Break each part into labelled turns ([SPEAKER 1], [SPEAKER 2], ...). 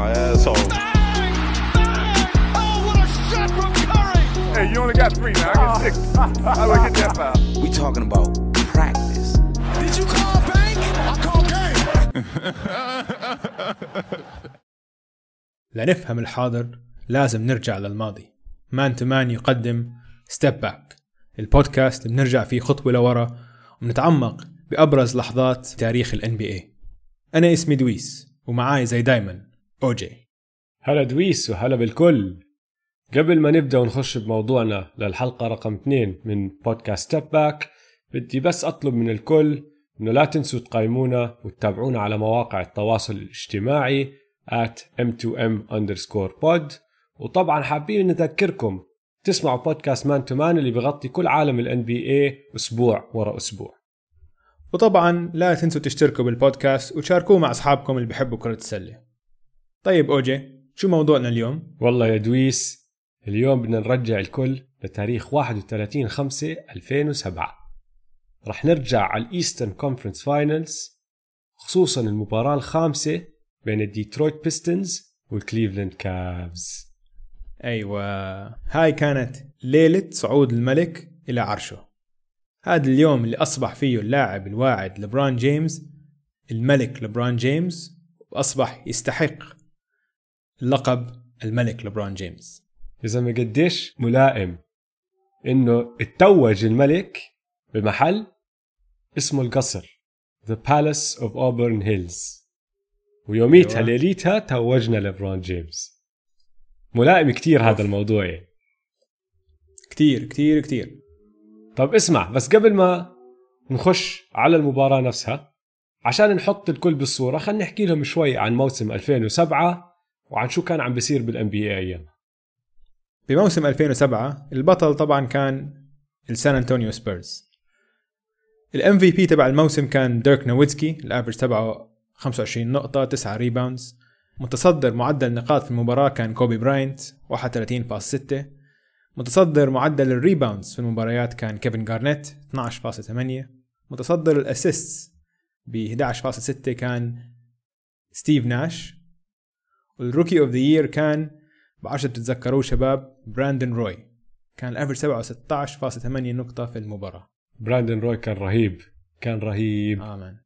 [SPEAKER 1] my ass off.
[SPEAKER 2] Oh, what a shot from Curry!
[SPEAKER 3] Hey, you only got three now. I get six. How do I get that foul?
[SPEAKER 4] We talking about practice.
[SPEAKER 2] Did you call bank? I call game.
[SPEAKER 5] لنفهم الحاضر لازم نرجع للماضي Man to Man يقدم Step Back ال podcast بنرجع فيه خطوة لورا وبنتعمق بأبرز لحظات تاريخ ال NBA أنا اسمي دويس ومعاي زي دايما أوجي.
[SPEAKER 6] هلا دويس وهلا بالكل. قبل ما نبدأ ونخش بموضوعنا للحلقة رقم اثنين من podcast Step Back بدي بس أطلب من الكل إنه لا تنسوا تقيمونا وتتابعونا على مواقع التواصل الاجتماعي at m2m underscore pod. وطبعا حابين نذكركم تسمعوا بودكاست مان تو مان اللي بغطي كل عالم ال NBA أسبوع ورا أسبوع.
[SPEAKER 5] وطبعا لا تنسوا تشتركوا بالبودكاست وتشاركوه مع أصحابكم اللي بيحبوا كرة السلة. طيب أوجي شو موضوعنا اليوم؟
[SPEAKER 6] والله يا دويس اليوم بدنا نرجع الكل لتاريخ 31 5 2007 رح نرجع على ال Eastern Conference Finals خصوصا المباراة الخامسة بين الديترويت Pistons والكليفلاند Cavs.
[SPEAKER 5] أيوة. هاي كانت ليلة صعود الملك إلى عرشه. هذا اليوم اللي أصبح فيه اللاعب الواعد لبران جيمس الملك لبران جيمس وأصبح يستحق لقب الملك لبران جيمس.
[SPEAKER 6] يا زلمة قديش ملائم إنه اتوج الملك بمحل اسمه القصر The Palace of Auburn Hills. ويوميتها
[SPEAKER 5] أيوة.
[SPEAKER 6] ليليتها توجنا لبرون جيمس. ملائم كتير هذا الموضوع. يعني.
[SPEAKER 5] كتير كتير كتير.
[SPEAKER 6] طب اسمع بس قبل ما نخش على المباراة نفسها عشان نحط الكل بالصورة خلينا نحكي لهم شوي عن موسم 2007 وعن شو كان عم بيصير بال NBA أيامها؟
[SPEAKER 5] بموسم 2007 البطل طبعا كان السان انطونيو سبيرز ال MVP تبع الموسم كان ديرك نويتسكي ال average تبعه 25 نقطة 9 rebounds متصدر معدل نقاط في المباراة كان كوبي براينت 31.6 متصدر معدل ال rebounds في المباريات كان كيفن جارنيت 12.8 متصدر ال assists ب 11.6 كان ستيف ناش وال rookie of the year كان بعرفش بتتذكروه شباب براندن روي. كان ال average تبعه 16.8 نقطة في المباراة.
[SPEAKER 6] براندن روي كان رهيب. كان رهيب.
[SPEAKER 5] Oh man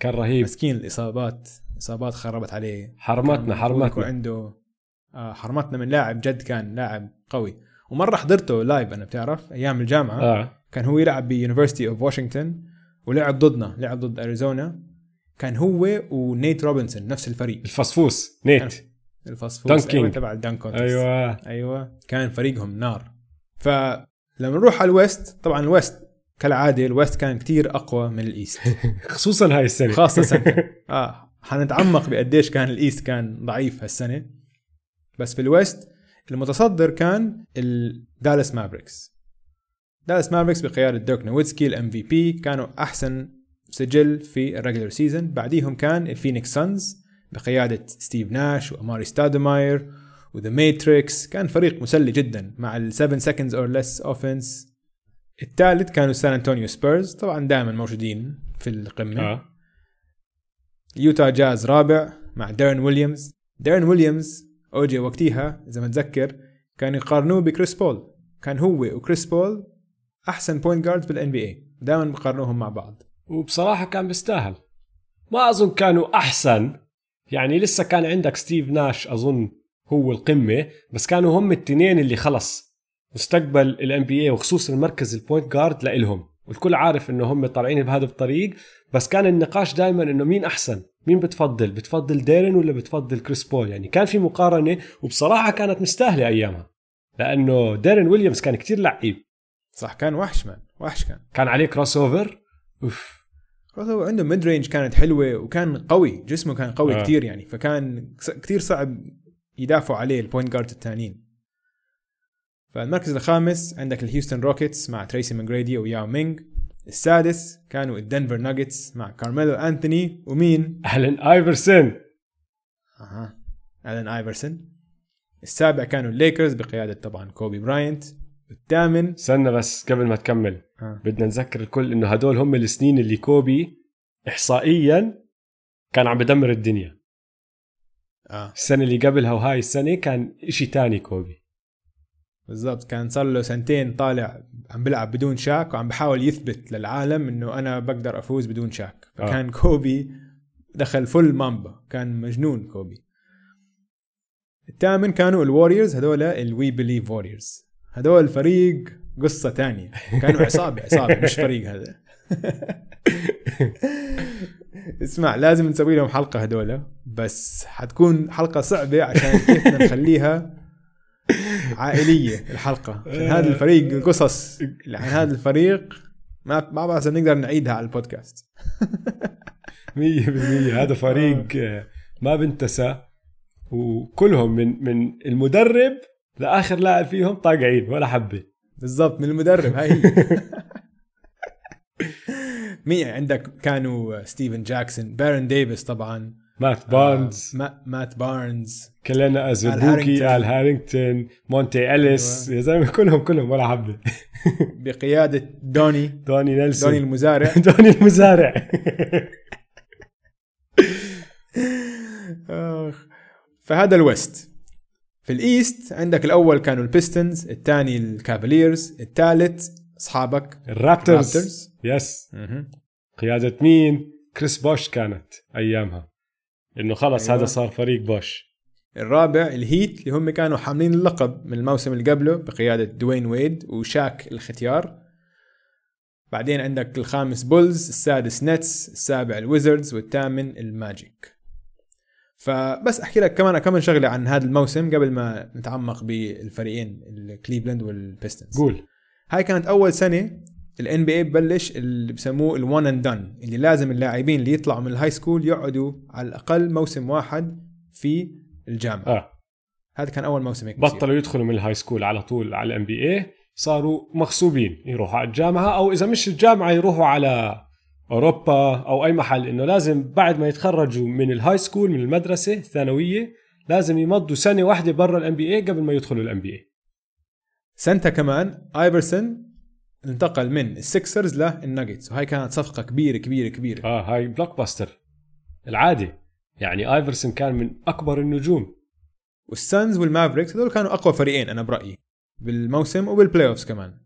[SPEAKER 6] كان رهيب.
[SPEAKER 5] مسكين الإصابات إصابات خربت عليه.
[SPEAKER 6] حرمتنا حرمتنا.
[SPEAKER 5] عنده آه حرمتنا من لاعب جد كان لاعب قوي. ومرة حضرته live أنا بتعرف؟ أيام الجامعة.
[SPEAKER 6] آه.
[SPEAKER 5] كان هو يلعب ب University of Washington ولعب ضدنا لعب ضد اريزونا كان هو ونيت روبنسون نفس الفريق.
[SPEAKER 6] الفسفوس نيت.
[SPEAKER 5] الفصفوص dunking. تبع ال dunk
[SPEAKER 6] أيوه.
[SPEAKER 5] أيوه. كان فريقهم نار. فلما نروح على ال West طبعا ال West كالعادة ال West كان كتير أقوى من ال East.
[SPEAKER 6] خصوصا هاي السنة.
[SPEAKER 5] خاصة سنة. آه. حنتعمق بقديش كان ال East كان ضعيف هالسنة. بس في ال West المتصدر كان الدالاس مافريكس دالاس مافريكس بقيادة ديرك نويتسكي ال MVP كانوا أحسن سجل في ال regular season بعديهم كان الفينيكس سانز بقيادة ستيف ناش وأماري ستادماير و The Matrix. كان فريق مسلي جدا مع ال 7 seconds or less offense. الثالث كانوا سان أنطونيو سبيرز طبعا دائما موجودين في القمة.
[SPEAKER 6] آه.
[SPEAKER 5] يوتا جاز رابع مع ديرن ويليامز. ديرن ويليامز أوجي وقتها إذا متذكر كانوا يقارنوه بكريس بول. كان هو وكريس بول أحسن point guards بال NBA دائما بقارنوهم مع بعض.
[SPEAKER 6] وبصراحة كان بيستاهل. ما أظن كانوا أحسن يعني لسه كان عندك ستيف ناش أظن هو القمة بس كانوا هم التنين اللي خلص مستقبل ال NBA وخصوصا مركز ال point guard لإلهم. والكل عارف إنه هم طالعين بهذا الطريق بس كان النقاش دائما إنه مين أحسن؟ مين بتفضل؟ بتفضل ديرن ولا بتفضل كريس بول يعني كان في مقارنة وبصراحة كانت مستاهلة أيامها لأنه ديرن ويليامز كان كتير لعيب.
[SPEAKER 5] صح كان وحش مان وحش كان.
[SPEAKER 6] كان عليه crossover أوف.
[SPEAKER 5] هو عنده mid range كانت حلوة وكان قوي جسمه كان قوي
[SPEAKER 6] آه.
[SPEAKER 5] كتير يعني فكان كتير صعب يدافعوا عليه ال point guard الثانيين فالمركز الخامس عندك الهيوستن روكيتس مع تريسي ماجريدي وياو مينج السادس كانوا الدنفر ناجتس مع كارميلو انثوني ومين؟
[SPEAKER 6] الين ايفرسون
[SPEAKER 5] أها الين ايفرسون السابع كانوا الليكرز بقيادة طبعا كوبي براينت الثامن.
[SPEAKER 6] استنى بس قبل ما تكمل.
[SPEAKER 5] آه.
[SPEAKER 6] بدنا نذكر الكل إنه هدول هم السنين اللي كوبي احصائيا كان عم بدمر الدنيا.
[SPEAKER 5] آه.
[SPEAKER 6] السنة اللي قبلها وهاي السنة كان إشي تاني كوبي.
[SPEAKER 5] بالضبط كان صار له سنتين طالع عم بيلعب بدون شاك وعم بحاول يثبت للعالم إنه أنا بقدر أفوز بدون شاك. فكان آه. كوبي دخل full Mamba كان مجنون كوبي. الثامن كانوا الوريورز هذول ال We Believe Warriors هذول فريق قصة تانية. كانوا عصابة عصابة مش فريق هذا. اسمع لازم نسوي لهم حلقة هذول بس حتكون حلقة صعبة عشان كيف نخليها عائلية الحلقة. عشان هذا الفريق القصص عن هذا الفريق ما ما بعرف نقدر نعيدها على البودكاست.
[SPEAKER 6] مية بالمية. هذا فريق آه، ما بنتسى وكلهم من من المدرب لآخر لاعب فيهم طاقعين ولا حبة.
[SPEAKER 5] بالضبط من المدرب هاي هي. مين عندك؟ كانوا ستيفن جاكسون بارون ديفيس طبعا.
[SPEAKER 6] مات بارنز.
[SPEAKER 5] ما مات بارنز.
[SPEAKER 6] كيلينا ازوبوكي. آل هارينغتون. مونتا أليس يا زلمة كلهم كلهم ولا حبة.
[SPEAKER 5] بقيادة دوني.
[SPEAKER 6] دوني نيلسون.
[SPEAKER 5] دوني المزارع.
[SPEAKER 6] دوني المزارع.
[SPEAKER 5] فهذا ال West. في ال East عندك الأول كانوا البيستونز الثاني الكافاليرز الثالث أصحابك
[SPEAKER 6] الرابترز.
[SPEAKER 5] رابترز.
[SPEAKER 6] yes قيادة مين؟ كريس بوش كانت أيامها. إنه خلص
[SPEAKER 5] أيوة.
[SPEAKER 6] هذا صار فريق بوش.
[SPEAKER 5] الرابع الهيت اللي هم كانوا حاملين اللقب من الموسم اللي قبله بقيادة دوين ويد وشاك الختيار. بعدين عندك الخامس بولز السادس نتس السابع الويزردز والثامن الماجيك. فبس أحكي لك كمان كم شغلة عن هذا الموسم قبل ما نتعمق بالفريقين الكليفلاند والبيستونز.
[SPEAKER 6] قول.
[SPEAKER 5] هاي كانت أول سنة ال NBA ببلش اللي بسموه ال one and done اللي لازم اللاعبين اللي يطلعوا من ال high school يقعدوا على الأقل موسم واحد في الجامعة.
[SPEAKER 6] آه.
[SPEAKER 5] هذا كان أول موسم هيك.
[SPEAKER 6] بطلوا يدخلوا من ال high school على طول على ال NBA صاروا مغصوبين يروحوا على الجامعة أو إذا مش الجامعة يروحوا على أوروبا أو أي محل إنه لازم بعد ما يتخرجوا من ال high school من المدرسة الثانوية لازم يمضوا سنة واحدة برا ال NBA قبل ما يدخلوا ال NBA
[SPEAKER 5] سنتها كمان ايفرسون انتقل من السكسرز للناجتس وهي كانت صفقة كبيرة كبيرة كبيرة.
[SPEAKER 6] آه هاي blockbuster العادي يعني ايفرسون كان من أكبر النجوم.
[SPEAKER 5] والسانز والمافريكس هذول كانوا أقوى فريقين أنا برأيي بالموسم وبال playoffs كمان.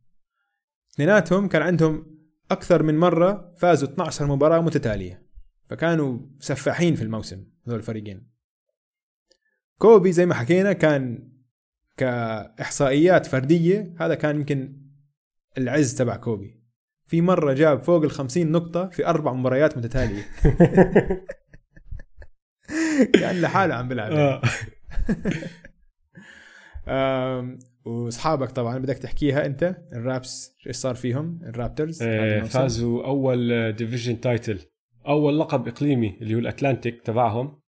[SPEAKER 5] اثنيناتهم كان عندهم أكثر من مرة فازوا 12 مباراة متتالية. فكانوا سفاحين في الموسم هذول الفريقين. كوبي زي ما حكينا كان كإحصائيات فردية هذا كان يمكن العز تبع كوبي. في مرة جاب فوق ال 50 نقطة في أربع مباريات متتالية. كأن لحاله عم بيلعب.
[SPEAKER 6] آه.
[SPEAKER 5] وأصحابك طبعا بدك تحكيها أنت الرابس إيش صار فيهم؟ الرابترز.
[SPEAKER 6] آه،
[SPEAKER 5] الموسم.
[SPEAKER 6] فازوا أول division title أول لقب إقليمي اللي هو الأتلانتيك تبعهم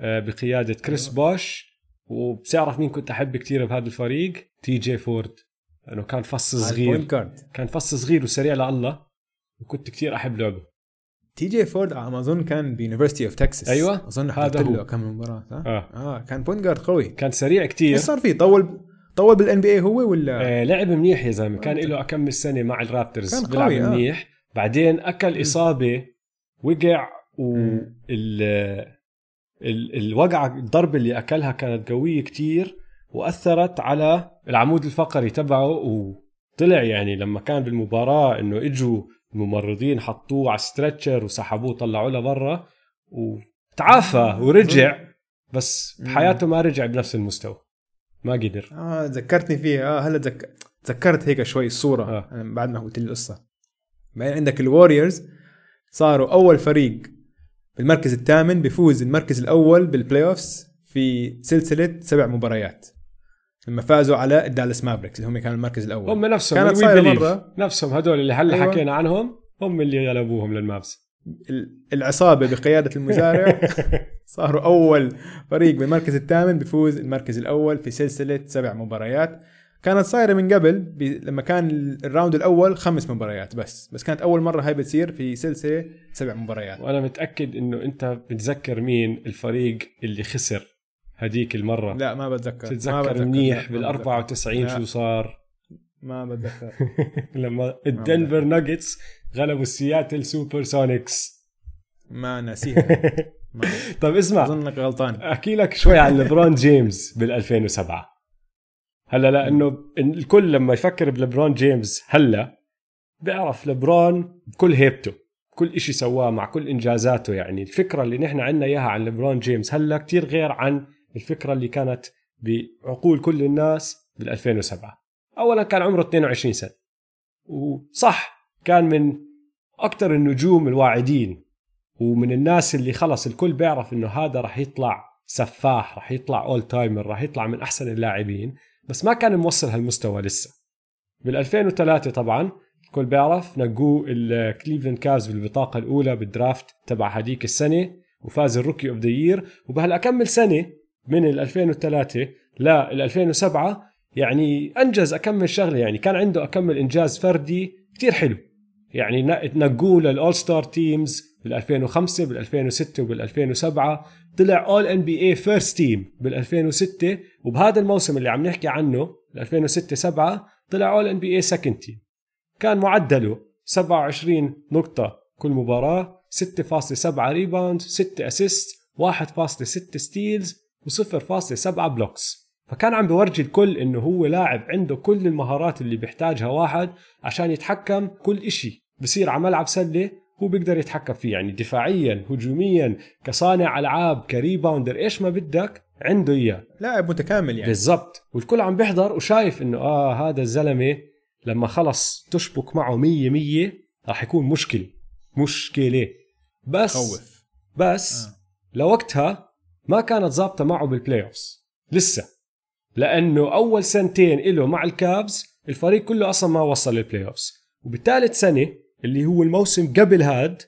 [SPEAKER 6] آه، بقيادة كريس بوش. وبتعرف مين كنت أحب كثير بهذا الفريق؟ تي جي فورد. لأنه كان فص صغير. كان فص صغير وسريع لله. وكنت كثير أحب لعبه.
[SPEAKER 5] تي جي فورد على ما اظن كان ب University of Texas.
[SPEAKER 6] أيوة،
[SPEAKER 5] أظن
[SPEAKER 6] هذا هو.
[SPEAKER 5] له كم مباراة صح؟
[SPEAKER 6] آه.
[SPEAKER 5] آه كان point guard قوي.
[SPEAKER 6] كان سريع كثير
[SPEAKER 5] إيش صار فيه؟ طول طول بال NBA هو ولا؟
[SPEAKER 6] آه لعب منيح يا زلمة. كان له اكمل سنة مع الرابترز.
[SPEAKER 5] كان
[SPEAKER 6] بيلعب
[SPEAKER 5] قوي، آه.
[SPEAKER 6] منيح. بعدين أكل إصابة وقع. وال ال- الوقعه الضربة اللي أكلها كانت قوية كتير وأثرت على العمود الفقري تبعه. وطلع يعني لما كان بالمباراة إنه إجوا الممرضين حطوه على ستريتشر وسحبوه طلعوه لبرا. وتعافى ورجع بس بحياته ما رجع بنفس المستوى. ما قدر
[SPEAKER 5] آه ذكرتني فيه آه هلا تذك... تذكرت هيك شوي الصورة
[SPEAKER 6] آه.
[SPEAKER 5] بعد ما قلت لي القصة بعدين عندك الوريورز صاروا أول فريق بالمركز الثامن بيفوز المركز الأول بال playoffs في سلسلة سبع مباريات لما فازوا على الدالاس مافريكس اللي هم كانوا المركز الأول
[SPEAKER 6] هم نفسهم
[SPEAKER 5] كانت
[SPEAKER 6] Believe.
[SPEAKER 5] مرة.
[SPEAKER 6] نفسهم هدول اللي هلا
[SPEAKER 5] أيوة.
[SPEAKER 6] حكينا عنهم هم اللي غلبوهم للمافز
[SPEAKER 5] العصابة بقيادة المزارع صاروا أول فريق بالمركز الثامن بيفوز المركز الأول في سلسلة سبع مباريات. كانت صايرة من قبل ب... لما كان الراوند الأول خمس مباريات بس بس كانت أول مرة هاي بتصير في سلسلة سبع مباريات.
[SPEAKER 6] وأنا متأكد إنه أنت بتذكر مين الفريق اللي خسر هديك المرة؟
[SPEAKER 5] لا ما بتذكر. ما
[SPEAKER 6] تتذكر
[SPEAKER 5] بتذكر.
[SPEAKER 6] منيح بال
[SPEAKER 5] ما بتذكر.
[SPEAKER 6] 94
[SPEAKER 5] لا.
[SPEAKER 6] شو صار؟
[SPEAKER 5] ما بتذكر.
[SPEAKER 6] لما الدنفر ناجتس غلبوا ال Seattle SuperSonics
[SPEAKER 5] ما ناسيها ما-
[SPEAKER 6] طب اسمع.
[SPEAKER 5] أظنك غلطان.
[SPEAKER 6] أحكي لك شوي عن ليبرون جيمس بال 2007 هلا لأنه الكل لما يفكر بليبرون جيمس هلا بيعرف ليبرون بكل هيبته كل إشي سواه مع كل إنجازاته. يعني الفكرة اللي نحن عندنا إياها عن ليبرون جيمس هلا كتير غير عن الفكرة اللي كانت بعقول كل الناس بال 2007 اولا كان عمره 22 سنة. وصح كان من أكثر النجوم الواعدين. ومن الناس اللي خلص الكل بيعرف إنه هذا رح يطلع سفاح رح يطلع all timer رح يطلع من أحسن اللاعبين. بس ما كان موصل هالمستوى لسه. بال 2003 طبعا الكل بيعرف نقوه ال Cleveland Cavs بالبطاقة الأولى بال draft تبع هذيك السنة وفاز ال rookie of the year وبهالأكم سنة من ال 2003 لل 2007 يعني أنجز أكم شغلة يعني. كان عنده أكم إنجاز فردي كتير حلو. يعني نقوه لل All Star teams بال 2005 بال 2006 وبال 2007 طلع All NBA first team بال 2006 وبهذا الموسم اللي عم نحكي عنه 2006 7 طلع All NBA second team كان معدله 27 نقطة كل مباراة 6.7 rebound 6 assist 1.6 steals و0.7 blocks فكان عم بورجي الكل إنه هو لاعب عنده كل المهارات اللي بيحتاجها واحد عشان يتحكم كل إشي. بصير على ملعب سلة هو بيقدر يتحكم فيه. يعني دفاعيا هجوميا كصانع ألعاب ك rebounder إيش ما بدك عنده إياه.
[SPEAKER 5] لاعب متكامل يعني.
[SPEAKER 6] بالضبط. والكل عم بيحضر وشايف إنه آه هذا الزلمة لما خلص تشبك معه مية مية راح يكون مشكله مشكلة. بس
[SPEAKER 5] خوف.
[SPEAKER 6] بس
[SPEAKER 5] آه.
[SPEAKER 6] لوقتها ما كانت ظابطة معه بال playoffs لسه. لأنه أول سنتين له مع ال Cavs الفريق كله أصلا ما وصل لل playoffs وبالثالث سنة اللي هو الموسم قبل هاد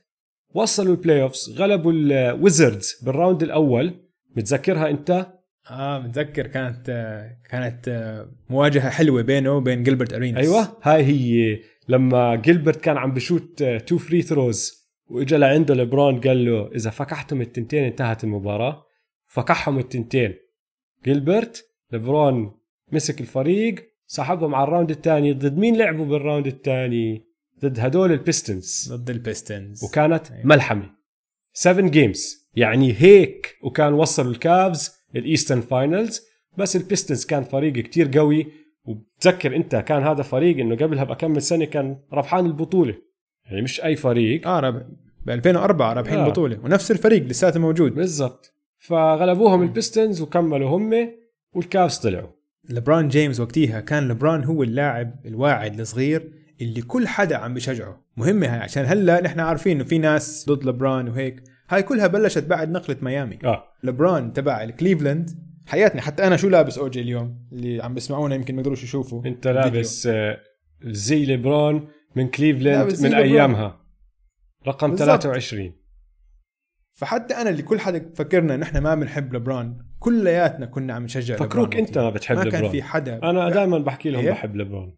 [SPEAKER 6] وصلوا ال playoffs غلبوا ال Wizards بال round الأول. متذكرها أنت؟
[SPEAKER 5] آه متذكر. كانت آه، كانت آه، مواجهة حلوة بينه وبين Gilbert Arenas
[SPEAKER 6] أيوه هاي هي. لما جيلبرت كان عم بشوت two free throws وإجا لعنده لبرون قال له إذا فكحتهم التنتين انتهت المباراة. فكحهم التنتين. جيلبرت لبرون مسك الفريق سحبهم على ال round الثاني ضد مين لعبوا بال round الثاني؟ ضد هدول ال Pistons.
[SPEAKER 5] ضد ال Pistons.
[SPEAKER 6] وكانت
[SPEAKER 5] أيوة.
[SPEAKER 6] ملحمة. 7 games يعني هيك وكان وصلوا ال Cavs ال Eastern finals. بس ال Pistons كان فريق كتير قوي. وبتذكر أنت كان هذا فريق إنه قبلها بكم سنة كان ربحان البطولة. يعني مش أي فريق.
[SPEAKER 5] آه رب ب 2004 رابحين
[SPEAKER 6] آه.
[SPEAKER 5] البطوله ونفس الفريق لساته موجود.
[SPEAKER 6] بالضبط. فغلبوهم ال Pistons وكملوا هم. وال Cavs طلعوا.
[SPEAKER 5] لبران جيمس وقتها كان لبران هو اللاعب الواعد الصغير اللي كل حدا عم بشجعه. مهمة هاي عشان هلا نحن عارفين إنه في ناس ضد لبران وهيك. هاي كلها بلشت بعد نقلة ميامي.
[SPEAKER 6] آه.
[SPEAKER 5] لبران تبع الكليفلاند. حياتنا حتى أنا شو لابس أوجي اليوم؟ اللي عم بسمعونا يمكن ما يقدروش يشوفوا
[SPEAKER 6] أنت لابس آه، زي ليبرون من كليفلاند
[SPEAKER 5] زي
[SPEAKER 6] من. أيامها. رقم
[SPEAKER 5] بالضبط.
[SPEAKER 6] 23
[SPEAKER 5] فحتى أنا اللي كل حدا فكرنا ان إحنا ما بنحب لبران كلياتنا كنا عم نشجع
[SPEAKER 6] فكروك انت ما بتحب
[SPEAKER 5] ما كان
[SPEAKER 6] لبرون
[SPEAKER 5] في حدا.
[SPEAKER 6] أنا دائما بحكي لهم
[SPEAKER 5] إيه؟
[SPEAKER 6] بحب لبرون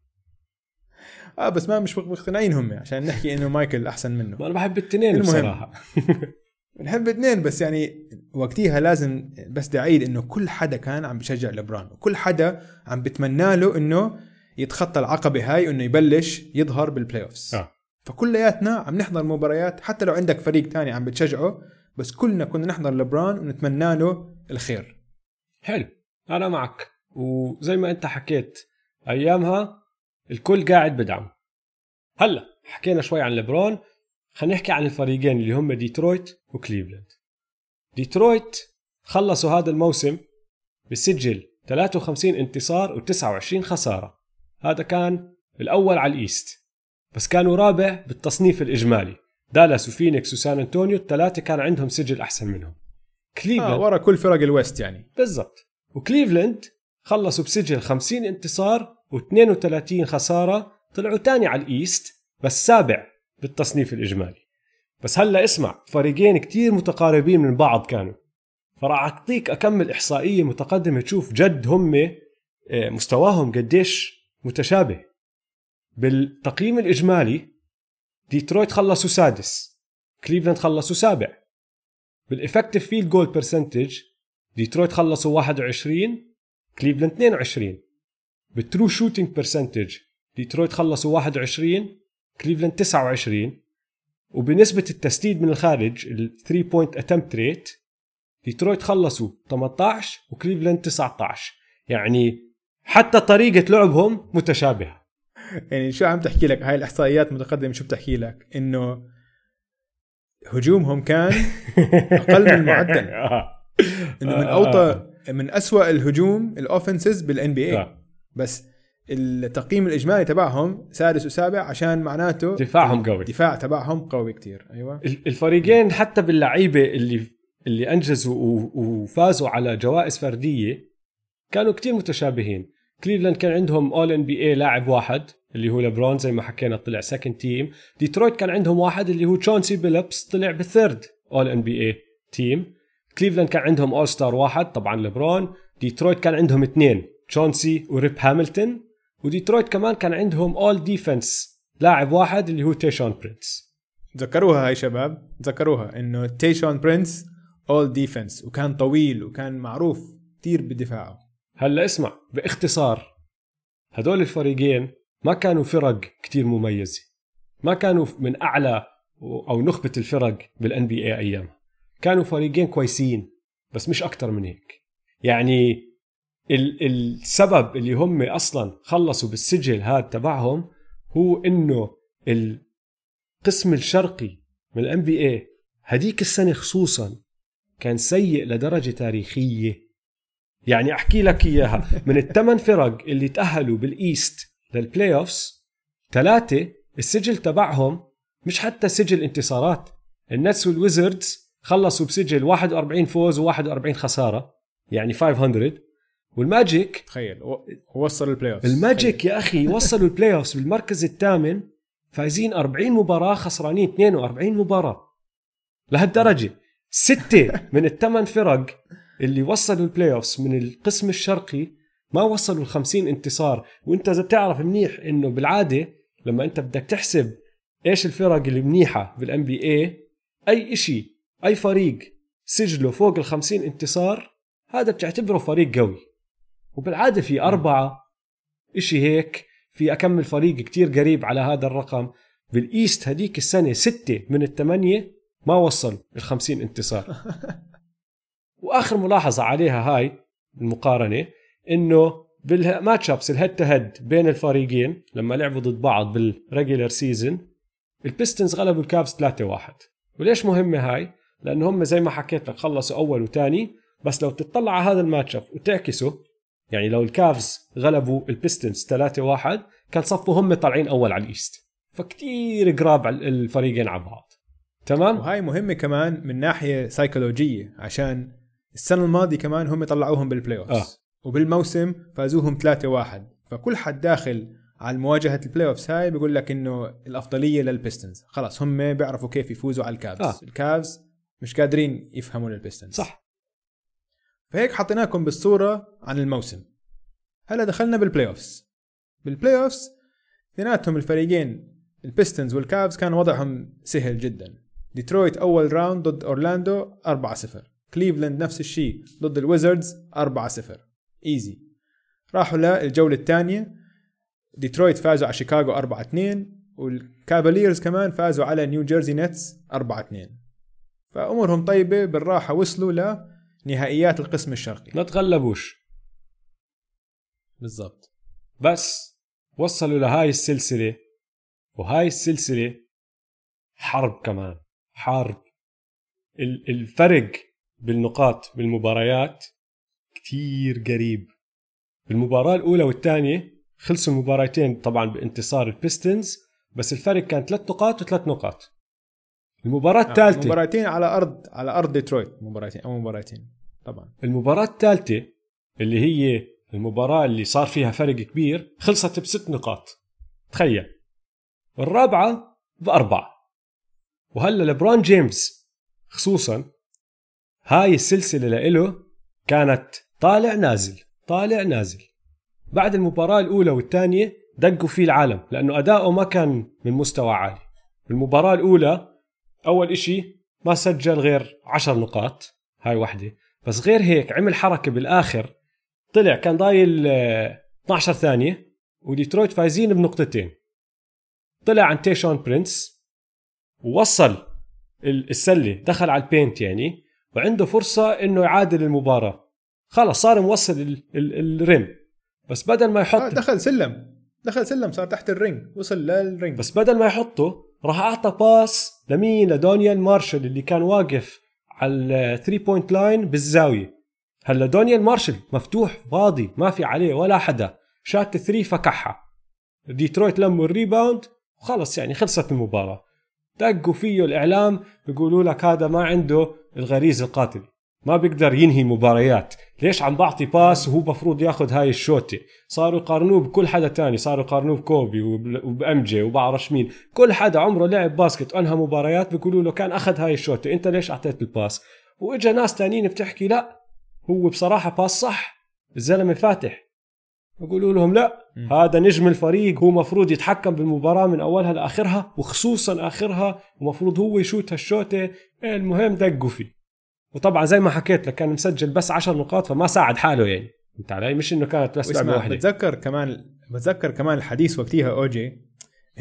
[SPEAKER 5] آه بس ما مش مقتنعين هم عشان نحكي إنه مايكل أحسن منه.
[SPEAKER 6] ما أنا بحب الاثنين. بصراحة.
[SPEAKER 5] بنحب اثنين بس يعني وقتها لازم بس بدي اعيد إنه كل حدا كان عم بشجع لبران وكل حدا عم بتمنى له إنه يتخطى العقبة هاي إنه يبلش يظهر بال playoffs
[SPEAKER 6] آه.
[SPEAKER 5] فكلياتنا عم نحضر مباريات حتى لو عندك فريق تاني عم بتشجعه بس كلنا كنا نحضر لبران ونتمنى له الخير.
[SPEAKER 6] حلو أنا معك. وزي ما أنت حكيت أيامها الكل قاعد بدعم. هلا حكينا شوي عن لبرون خلينا نحكي عن الفريقين اللي هم ديترويت وكليفلاند. ديترويت خلصوا هذا الموسم بسجل 53 انتصار و29 خسارة. هذا كان الأول على ال East. بس كانوا رابع بالتصنيف الإجمالي. دالاس وفينيكس وسان أنطونيو الثلاثة كان عندهم سجل أحسن منهم. كليفلاند.
[SPEAKER 5] آه ورا كل فرق ال West يعني.
[SPEAKER 6] بالضبط. وكليفلاند خلصوا بسجل 50 انتصار و32 خسارة طلعوا تاني على ال East بس سابع بالتصنيف الإجمالي. بس هلا اسمع فريقين كتير متقاربين من بعض كانوا. فراح أعطيك اكم احصائيه متقدمة تشوف جد هم آه، مستواهم قديش متشابه. بالتقييم الإجمالي ديترويت خلصوا سادس كليفلاند خلصوا سابع. بال effective field goal percentage ديترويت خلصوا 21 كليفلاند 22 بال true shooting percentage ديترويت خلصوا 21 كليفلاند 29 وبنسبة التسديد من الخارج ال 3 point attempt rate ديترويت خلصوا 18 وكليفلاند 19 يعني حتى طريقة لعبهم متشابهة.
[SPEAKER 5] يعني شو عم تحكي لك؟ هاي الإحصائيات متقدمة شو بتحكي لك؟ إنه هجومهم كان أقل من المعدل.
[SPEAKER 6] آه.
[SPEAKER 5] إنه من
[SPEAKER 6] آه،
[SPEAKER 5] اوطى من أسوأ الهجوم ال offenses بال NBA
[SPEAKER 6] آه.
[SPEAKER 5] بس التقييم الإجمالي تبعهم سادس وسابع عشان معناته
[SPEAKER 6] دفاعهم قوي.
[SPEAKER 5] الدفاع تبعهم قوي كتير. أيوه.
[SPEAKER 6] ال- الفريقين حتى باللعيبة اللي اللي أنجزوا وفازوا على جوائز فردية كانوا كتير متشابهين. كليفلاند كان عندهم All NBA لاعب واحد اللي هو لبرون زي ما حكينا طلع second team ديترويت كان عندهم واحد اللي هو تشونسي بيلابس طلع بال third All NBA team كليفلاند كان عندهم All Star واحد طبعا لبرون ديترويت كان عندهم اثنين تشونسي وريب هاملتون وديترويت كمان كان عندهم اول ديفنس لاعب واحد اللي هو تيشون برينس
[SPEAKER 5] تذكروها هاي شباب؟ تذكروها إنه تيشون برينس All Defense وكان طويل وكان معروف كتير بدفاعه.
[SPEAKER 6] هلا اسمع باختصار هدول الفريقين ما كانوا فرق كتير مميزة. ما كانوا من أعلى أو نخبة الفرق بال NBA أيامها كانوا فريقين كويسين بس مش أكتر من هيك. يعني ال- السبب اللي هم أصلا خلصوا بالسجل هذا تبعهم هو إنه القسم الشرقي من ال NBA هديك السنة خصوصا كان سيء لدرجة تاريخية. يعني أحكي لك إياها. من الثمان فرق اللي تأهلوا بال East لل playoffs ثلاثة السجل تبعهم مش حتى سجل انتصارات. النتس والويزردز خلصوا بسجل 41 فوز و41 خسارة يعني 500 والماجيك
[SPEAKER 5] تخيل وصل ال play off
[SPEAKER 6] الماجيك يا أخي وصلوا ال playoffs بالمركز الثامن فايزين 40 مباراة خسرانين 42 مباراة. لهالدرجة. ستة من الثمان فرق اللي وصلوا ال playoffs من القسم الشرقي ما وصلوا ال 50 انتصار. وأنت إذا بتعرف منيح إنه بالعادة لما أنت بدك تحسب إيش الفرق اللي منيحة بال NBA اي شيء أي فريق سجله فوق ال 50 انتصار هذا بتعتبره فريق قوي. وبالعادة في أربعة إشي هيك في اكم فريق كتير قريب على هذا الرقم. بال East هديك السنة ستة من الثمانية ما وصل ال 50 انتصار. وآخر ملاحظة عليها هاي المقارنة إنه بال matchups ال head to head بين الفريقين لما لعبوا ضد بعض بال regular season البيستونز غلبوا الكافز 3-1 وليش مهمة هاي؟ لأنه هم زي ما حكيت لك خلصوا أول وثاني بس لو تطلع على هذا ال matchup وتعكسه يعني لو الكافز غلبوا البيستونز 3-1 كان صفوا هم طالعين أول على ال East فكتير قراب الفريقين على بعض تمام؟
[SPEAKER 5] وهاي مهمة كمان من ناحية سيكولوجيه عشان السنة الماضية كمان هم طلعوهم بال playoff
[SPEAKER 6] آه.
[SPEAKER 5] وبالموسم فازوهم 3-1 فكل حد داخل على مواجهة ال playoffs هاي بيقول لك إنه الأفضلية للبيستونز خلاص هم بيعرفوا كيف يفوزوا على الكافز
[SPEAKER 6] آه.
[SPEAKER 5] الكافز مش قادرين يفهموا للبيستونز
[SPEAKER 6] صح.
[SPEAKER 5] فهيك حطيناكم بالصورة عن الموسم. هلا دخلنا بال playoffs بال playoffs اثنيناتهم الفريقين البيستونز والكافز كان وضعهم سهل جدا. ديترويت أول round ضد اورلاندو 4-0 كليفلاند نفس الشيء ضد الويزردز 4-0 easy راحوا للجوله الثانية. ديترويت فازوا على شيكاغو 4-2 والكافاليرز كمان فازوا على نيو جيرسي نتس 4-2 فأمورهم طيبة بالراحة وصلوا لنهائيات القسم الشرقي.
[SPEAKER 6] ما تغلبوش.
[SPEAKER 5] بالضبط.
[SPEAKER 6] بس وصلوا لهاي السلسلة وهاي السلسلة حرب كمان. حرب. ال- الفرق بالنقاط بالمباريات كتير قريب. بالمباراة الأولى والثانية خلصوا المباراتين طبعا بانتصار البيستونز بس الفرق كان ثلاث نقاط وثلاث نقاط. المباراة الثالثة
[SPEAKER 5] مباراتين على أرض على أرض ديترويت مباراتين أو مباراتين طبعا.
[SPEAKER 6] المباراة الثالثة اللي هي المباراة اللي صار فيها فرق كبير خلصت بست نقاط. تخيل. والرابعة بأربعة. وهلا لبرون جيمس خصوصا هاي السلسلة لإله كانت طالع نازل طالع نازل. بعد المباراة الأولى والثانية دقوا فيه العالم لأنه أداؤه ما كان من مستوى عالي. بالمباراة الأولى أول إشي ما سجل غير عشر نقاط هاي وحدة. بس غير هيك عمل حركة بالآخر طلع كان ضايل آه، 12 ثانية وديترويت فايزين بنقطتين. طلع عن تيشون برينس ووصل ال- السلة دخل على ال paint يعني. وعنده فرصة إنه يعادل المباراة. خلص صار موصل ال- ال- ال rim. بس بدل ما
[SPEAKER 5] آه
[SPEAKER 6] يحط
[SPEAKER 5] دخل سلم. دخل سلم صار تحت ال ring وصل لل ring
[SPEAKER 6] بس بدل ما يحطه راح أعطى pass لمين؟ لدونيال مارشال اللي كان واقف على ال three point line بالزاوية. هلا دونيال مارشال مفتوح فاضي ما في عليه ولا حدا. شات three فكحها. ديترويت لموا ال rebound وخلص يعني خلصت المباراة. دقوا فيه الإعلام بيقولوا لك هذا ما عنده الغريزه القاتله ما بيقدر ينهي مباريات ليش عم بعطي pass وهو مفروض ياخذ هاي الشوتة صاروا يقارنوه بكل حدا تاني. صاروا يقارنوه بكوبي وب- وب MJ وبعرفش مين. كل حدا عمره لعب basket وأنهى مباريات بيقولوا له كان أخذ هاي الشوتة أنت ليش أعطيت ال pass؟ وإجا ناس تانيين بتحكي لا هو بصراحة pass صح. الزلمة فاتح. بيقولوا لهم لا هذا نجم الفريق هو مفروض يتحكم بالمباراة من أولها لآخرها وخصوصا آخرها ومفروض هو يشوت هالشوتة المهم دقوا فيه. وطبعا زي ما حكيت لك كان مسجل بس 10 نقاط فما ساعد حاله يعني. انت علي؟ مش إنه كانت بس
[SPEAKER 5] لعبة
[SPEAKER 6] واحدة.
[SPEAKER 5] بتذكر كمان بتذكر كمان الحديث وقتها أوجي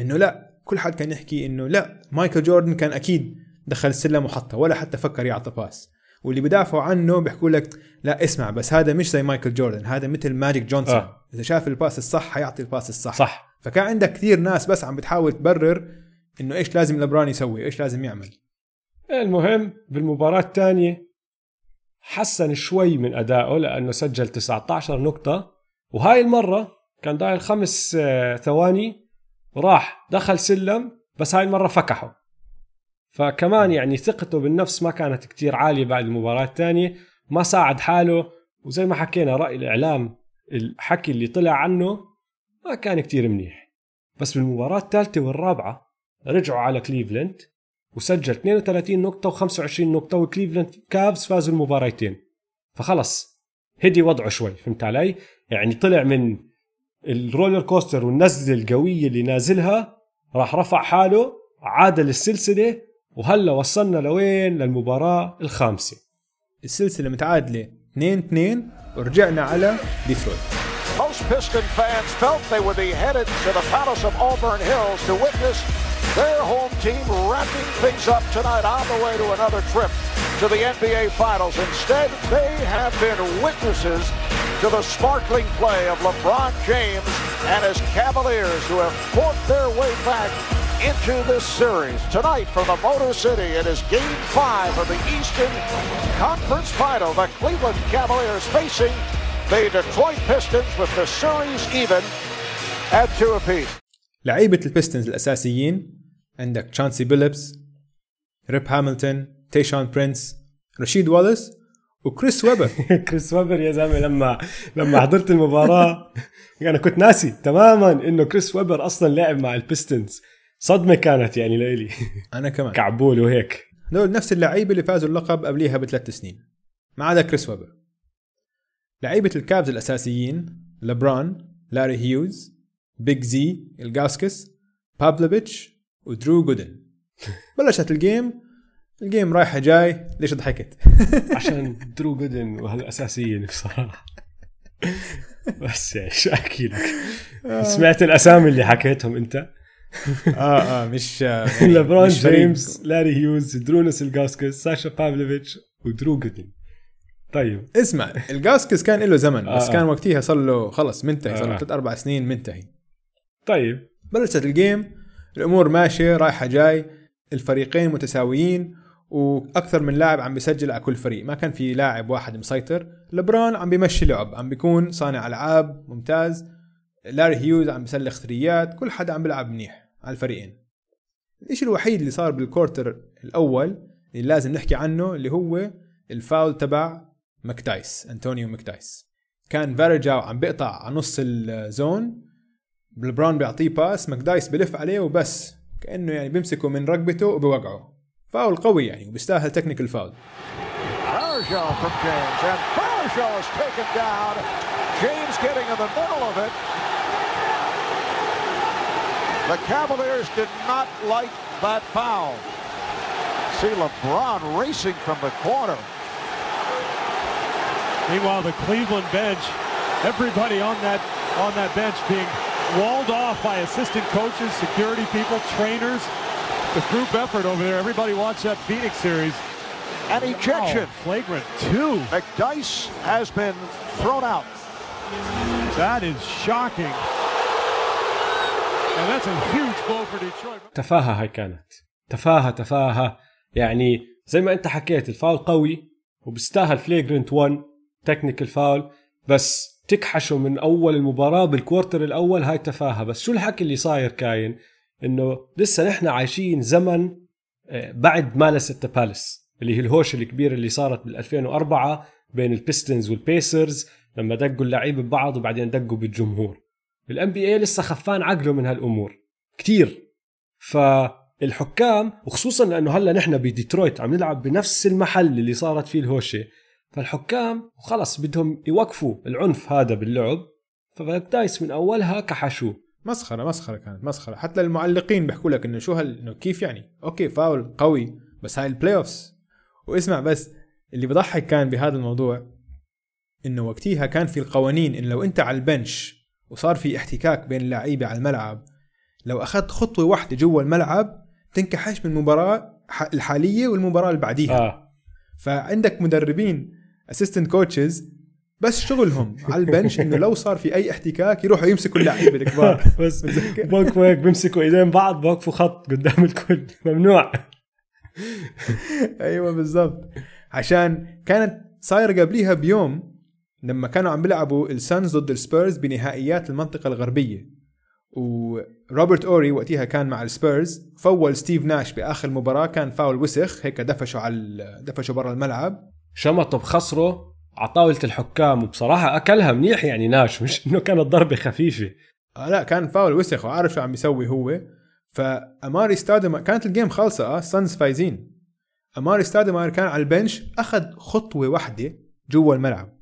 [SPEAKER 5] إنه لا كل حد كان يحكي إنه لا مايكل جوردن كان أكيد دخل السلم وحطها ولا حتى فكر يعطي pass. واللي بدافعوا عنه بيحكوا لك لا اسمع بس هذا مش زي مايكل جوردن هذا مثل ماجيك جونسون.
[SPEAKER 6] آه.
[SPEAKER 5] إذا شاف ال pass الصح حيعطي ال pass الصح.
[SPEAKER 6] صح.
[SPEAKER 5] فكان عندك كثير ناس بس عم بتحاول تبرر إنه إيش لازم لبران يسوي إيش لازم يعمل.
[SPEAKER 6] المهم بالمباراة الثانية حسن شوي من أدائه لأنه سجل 19 نقطة. وهاي المرة كان ضايل خمس آه، ثواني وراح دخل سلم بس هاي المرة فكحه. فكمان يعني ثقته بالنفس ما كانت كتير عالية بعد المباراة الثانية ما ساعد حاله وزي ما حكينا رأي الإعلام الحكي اللي طلع عنه ما كان كتير منيح بس بالمباراة الثالثة والرابعة رجعوا على كليفلند وسجل 32 نقطة و25 نقطة وكليفلاند Cavs فازوا المباراتين فخلص هدي وضعه شوي فهمت علي؟ يعني طلع من ال roller coaster والنزلة القوية اللي نازلها راح رفع حاله عادل السلسلة وهلا وصلنا لوين للمباراة الخامسة
[SPEAKER 5] السلسله متعادله 2 2 ورجعنا على ديترويت
[SPEAKER 2] Most Pistons fans felt they would be headed to the Palace of Auburn Hills to witness their home team wrapping things up tonight on the way to another trip to the NBA Finals. Instead, they have been witnesses to the sparkling play of LeBron James and his Cavaliers who have fought their way back into this series. Tonight for the Motor City, it is game five of the Eastern Conference Final. The Cleveland Cavaliers facing the Detroit Pistons with the series even at two apiece.
[SPEAKER 5] لعيبة ال Pistons الأساسيين عندك تشانسي بيلبس ريب هاملتون تيشون برينس رشيد والاس وكريس ويبر
[SPEAKER 6] كريس ويبر يا زلمة لما لما حضرت المباراة أنا كنت ناسي تماما إنه كريس ويبر أصلا لعب مع ال Pistons صدمة كانت يعني لإلي.
[SPEAKER 5] أنا كمان.
[SPEAKER 6] كعبول وهيك.
[SPEAKER 5] دول نفس اللعيبة اللي فازوا اللقب قبليها بثلاث سنين. ما عدا كريس ويبر. لعيبة ال Cavs الأساسيين لبران لاري هيوز Big Z إلجاوسكاس بافلوفيتش ودرو جودن. بلشت ال game. ال game رايحة جاي. ليش ضحكت؟
[SPEAKER 6] عشان درو جودن وهالأساسيين بصراحة. بس يعني شو أحكي لك؟ سمعت الأسامي اللي حكيتهم أنت؟
[SPEAKER 5] آه آه مش آه،
[SPEAKER 6] لبرون. جيمس لاري هيوز زيدرونس إلجاوسكاس ساشا بافلوفيتش ودرو جودن طيب.
[SPEAKER 5] اسمع إلجاوسكاس كان له زمن بس
[SPEAKER 6] آه.
[SPEAKER 5] كان وقتها صار له خلص منتهي صار له
[SPEAKER 6] آه.
[SPEAKER 5] ثلاث أربع سنين منتهي.
[SPEAKER 6] طيب.
[SPEAKER 5] بلشت ال game الأمور ماشية رايحة جاي الفريقين متساويين وأكثر من لاعب عم بيسجل على كل فريق. ما كان في لاعب واحد مسيطر. لبران عم بيمشي لعب عم بيكون صانع ألعاب ممتاز. لاري هيوز عم بيسلخ ثريات كل حدا عم بيلعب منيح على الفريقين. الإشي الوحيد اللي صار بال quarter الأول اللي لازم نحكي عنه اللي هو الفاول تبع مكدايس انطونيو مكدايس كان فاريجاو عم بيقطع على نص ال zone لبران بيعطيه pass مكدايس بلف عليه وبس. كأنه يعني بيمسكه من رقبته وبوقعه. فاول قوي يعني وبيستاهل
[SPEAKER 2] technical foul James. The Cavaliers did not like that foul. See LeBron racing from the corner.
[SPEAKER 7] Meanwhile, the Cleveland bench, everybody on that on that bench being walled off by assistant coaches, security people, trainers. The group effort over there. Everybody wants that Phoenix series.
[SPEAKER 2] An ejection.
[SPEAKER 7] Flagrant two.
[SPEAKER 2] McDice has been thrown out.
[SPEAKER 7] That is shocking.
[SPEAKER 6] تفاهة هاي كانت. تفاهة تفاهة. يعني زي ما انت حكيت الفاول قوي وبيستاهل flagrant 1 technical foul بس تكحشه من أول المباراة بال quarter الأول هاي تفاهة. بس شو الحكي اللي صاير كاين؟ إنه لسه نحن عايشين زمن آه، بعد Malice at the Palace اللي هي الهوشه الكبيرة اللي صارت بال 2004 بين ال Pistons وال Pacers لما دقوا اللعيبة ببعض وبعدين دقوا بالجمهور. ال NBA لسه خفان عقله من هالأمور. كتير. فالحكام وخصوصا لأنه هلأ نحن بديترويت عم نلعب بنفس المحل اللي صارت فيه الهوشة فالحكام خلص بدهم يوقفوا العنف هذا باللعب. فمكدايس من أولها كحشوه
[SPEAKER 5] مسخرة مسخرة كانت مسخرة. حتى المعلقين بيحكوا لك إنه شو هال إنه كيف يعني؟ okay foul قوي بس هاي ال playoffs واسمع بس اللي بضحك كان بهذا الموضوع إنه وقتها كان في القوانين انه لو أنت على ال bench وصار في احتكاك بين اللعيبة على الملعب. لو أخذت خطوة واحدة جوا الملعب تنكحش من المباراة ح- الحالية والمباراة اللي بعديها.
[SPEAKER 6] آه.
[SPEAKER 5] فعندك مدربين assistant coaches بس شغلهم على ال bench إنه لو صار في أي احتكاك يروحوا يمسكوا اللعيبة الكبار.
[SPEAKER 6] بس بوقفوا هيك بيمسكوا إيدين بعض بوقفوا خط قدام الكل. ممنوع.
[SPEAKER 5] أيوه بالضبط. عشان كانت صايرة قبليها بيوم لما كانوا عم بيلعبوا ال Suns ضد السبيرز بنهائيات المنطقة الغربية. وروبرت أوري وقتها كان مع السبيرز فول ستيف ناش بآخر مباراة كان فاول وسخ هيك دفشوا على دفشوا برا الملعب.
[SPEAKER 6] شمطه بخصره على طاولة الحكام وبصراحة أكلها منيح يعني ناش مش إنه كانت ضربة خفيفة.
[SPEAKER 5] آه لا كان فاول وسخ وعارف شو عم بيسوي هو. فأماري ستادماير كانت ال game خالصة آه Suns فايزين. أماري ستادماير كان على ال bench أخذ خطوة واحدة جوا الملعب.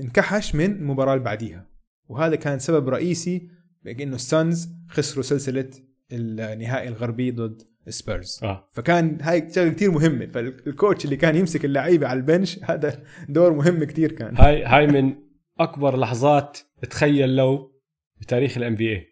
[SPEAKER 5] انكحش من المباراه اللي بعديها. وهذا كان سبب رئيسي بانه ال Suns خسروا سلسلة النهائي الغربي ضد سبيرز.
[SPEAKER 6] آه.
[SPEAKER 5] فكان هاي شغلة كثير مهمة. فال coach اللي كان يمسك اللعيبة على ال bench هذا دور مهم كثير كان.
[SPEAKER 6] هاي هاي من أكبر لحظات تخيل لو بتاريخ ال NBA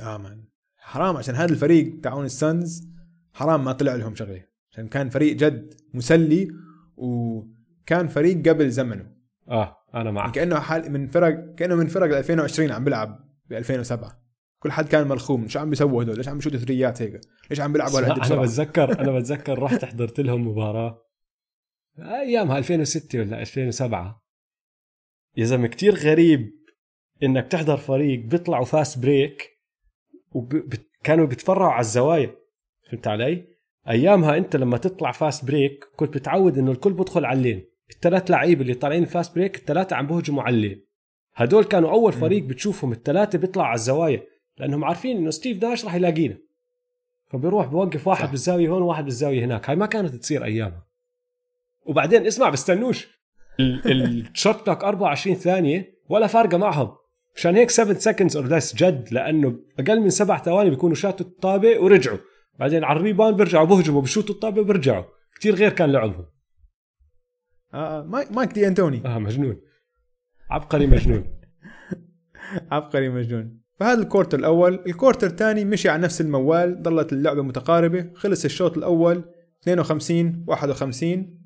[SPEAKER 5] آه man. حرام. عشان هذا الفريق تاعون ال Suns حرام ما طلع لهم شغلة. عشان كان فريق جد مسلي وكان فريق قبل زمنه.
[SPEAKER 6] آه أنا معك.
[SPEAKER 5] كأنه حال من فرق كأنه من فرق 2020 عم بيلعب ب 2007 كل حد كان ملخوم شو عم بيسووا هدول؟ ليش عم بيشوتوا ثريات هيك؟ ليش عم بيلعبوا هالقد أنا
[SPEAKER 6] بتذكر أنا بتذكر رحت حضرت لهم مباراة. ايامها 2006 ولا 2007 يا زلمة كثير غريب إنك تحضر فريق بيطلعوا fast break وكانوا بيتفرعوا على الزوايا. فهمت علي؟ أيامها أنت لما تطلع fast break كنت بتعود إنه الكل بدخل على ال lane. الثلاث لعيبه اللي طالعين ال fast break الثلاثة عم بهجموا على ال lane هدول كانوا أول فريق بتشوفهم الثلاثة بيطلعوا على الزوايا لأنهم عارفين إنه ستيف ناش راح يلاقينا. فبيروح بوقف واحد
[SPEAKER 5] صح.
[SPEAKER 6] بالزاوية هون وواحد بالزاوية هناك. هاي ما كانت تصير أيامها. وبعدين اسمع بستنوش. ال- ال shot clock 24 ثانية ولا فارقة معهم. مشان هيك 7 seconds or less جد لأنه أقل من سبع ثواني بيكونوا شاتوا الطابة ورجعوا. بعدين على ال rebound بيرجعوا بهجموا بشوتوا الطابة وبرجعوا كتير غير كان لعبهم.
[SPEAKER 5] آه آه، مايك مايك دي أنتوني.
[SPEAKER 6] آه مجنون. عبقري مجنون.
[SPEAKER 5] عبقري مجنون. فهذا ال quarter الأول. ال quarter الثاني مشي على نفس الموال ظلت اللعبة متقاربة. خلص الشوط الأول 52 51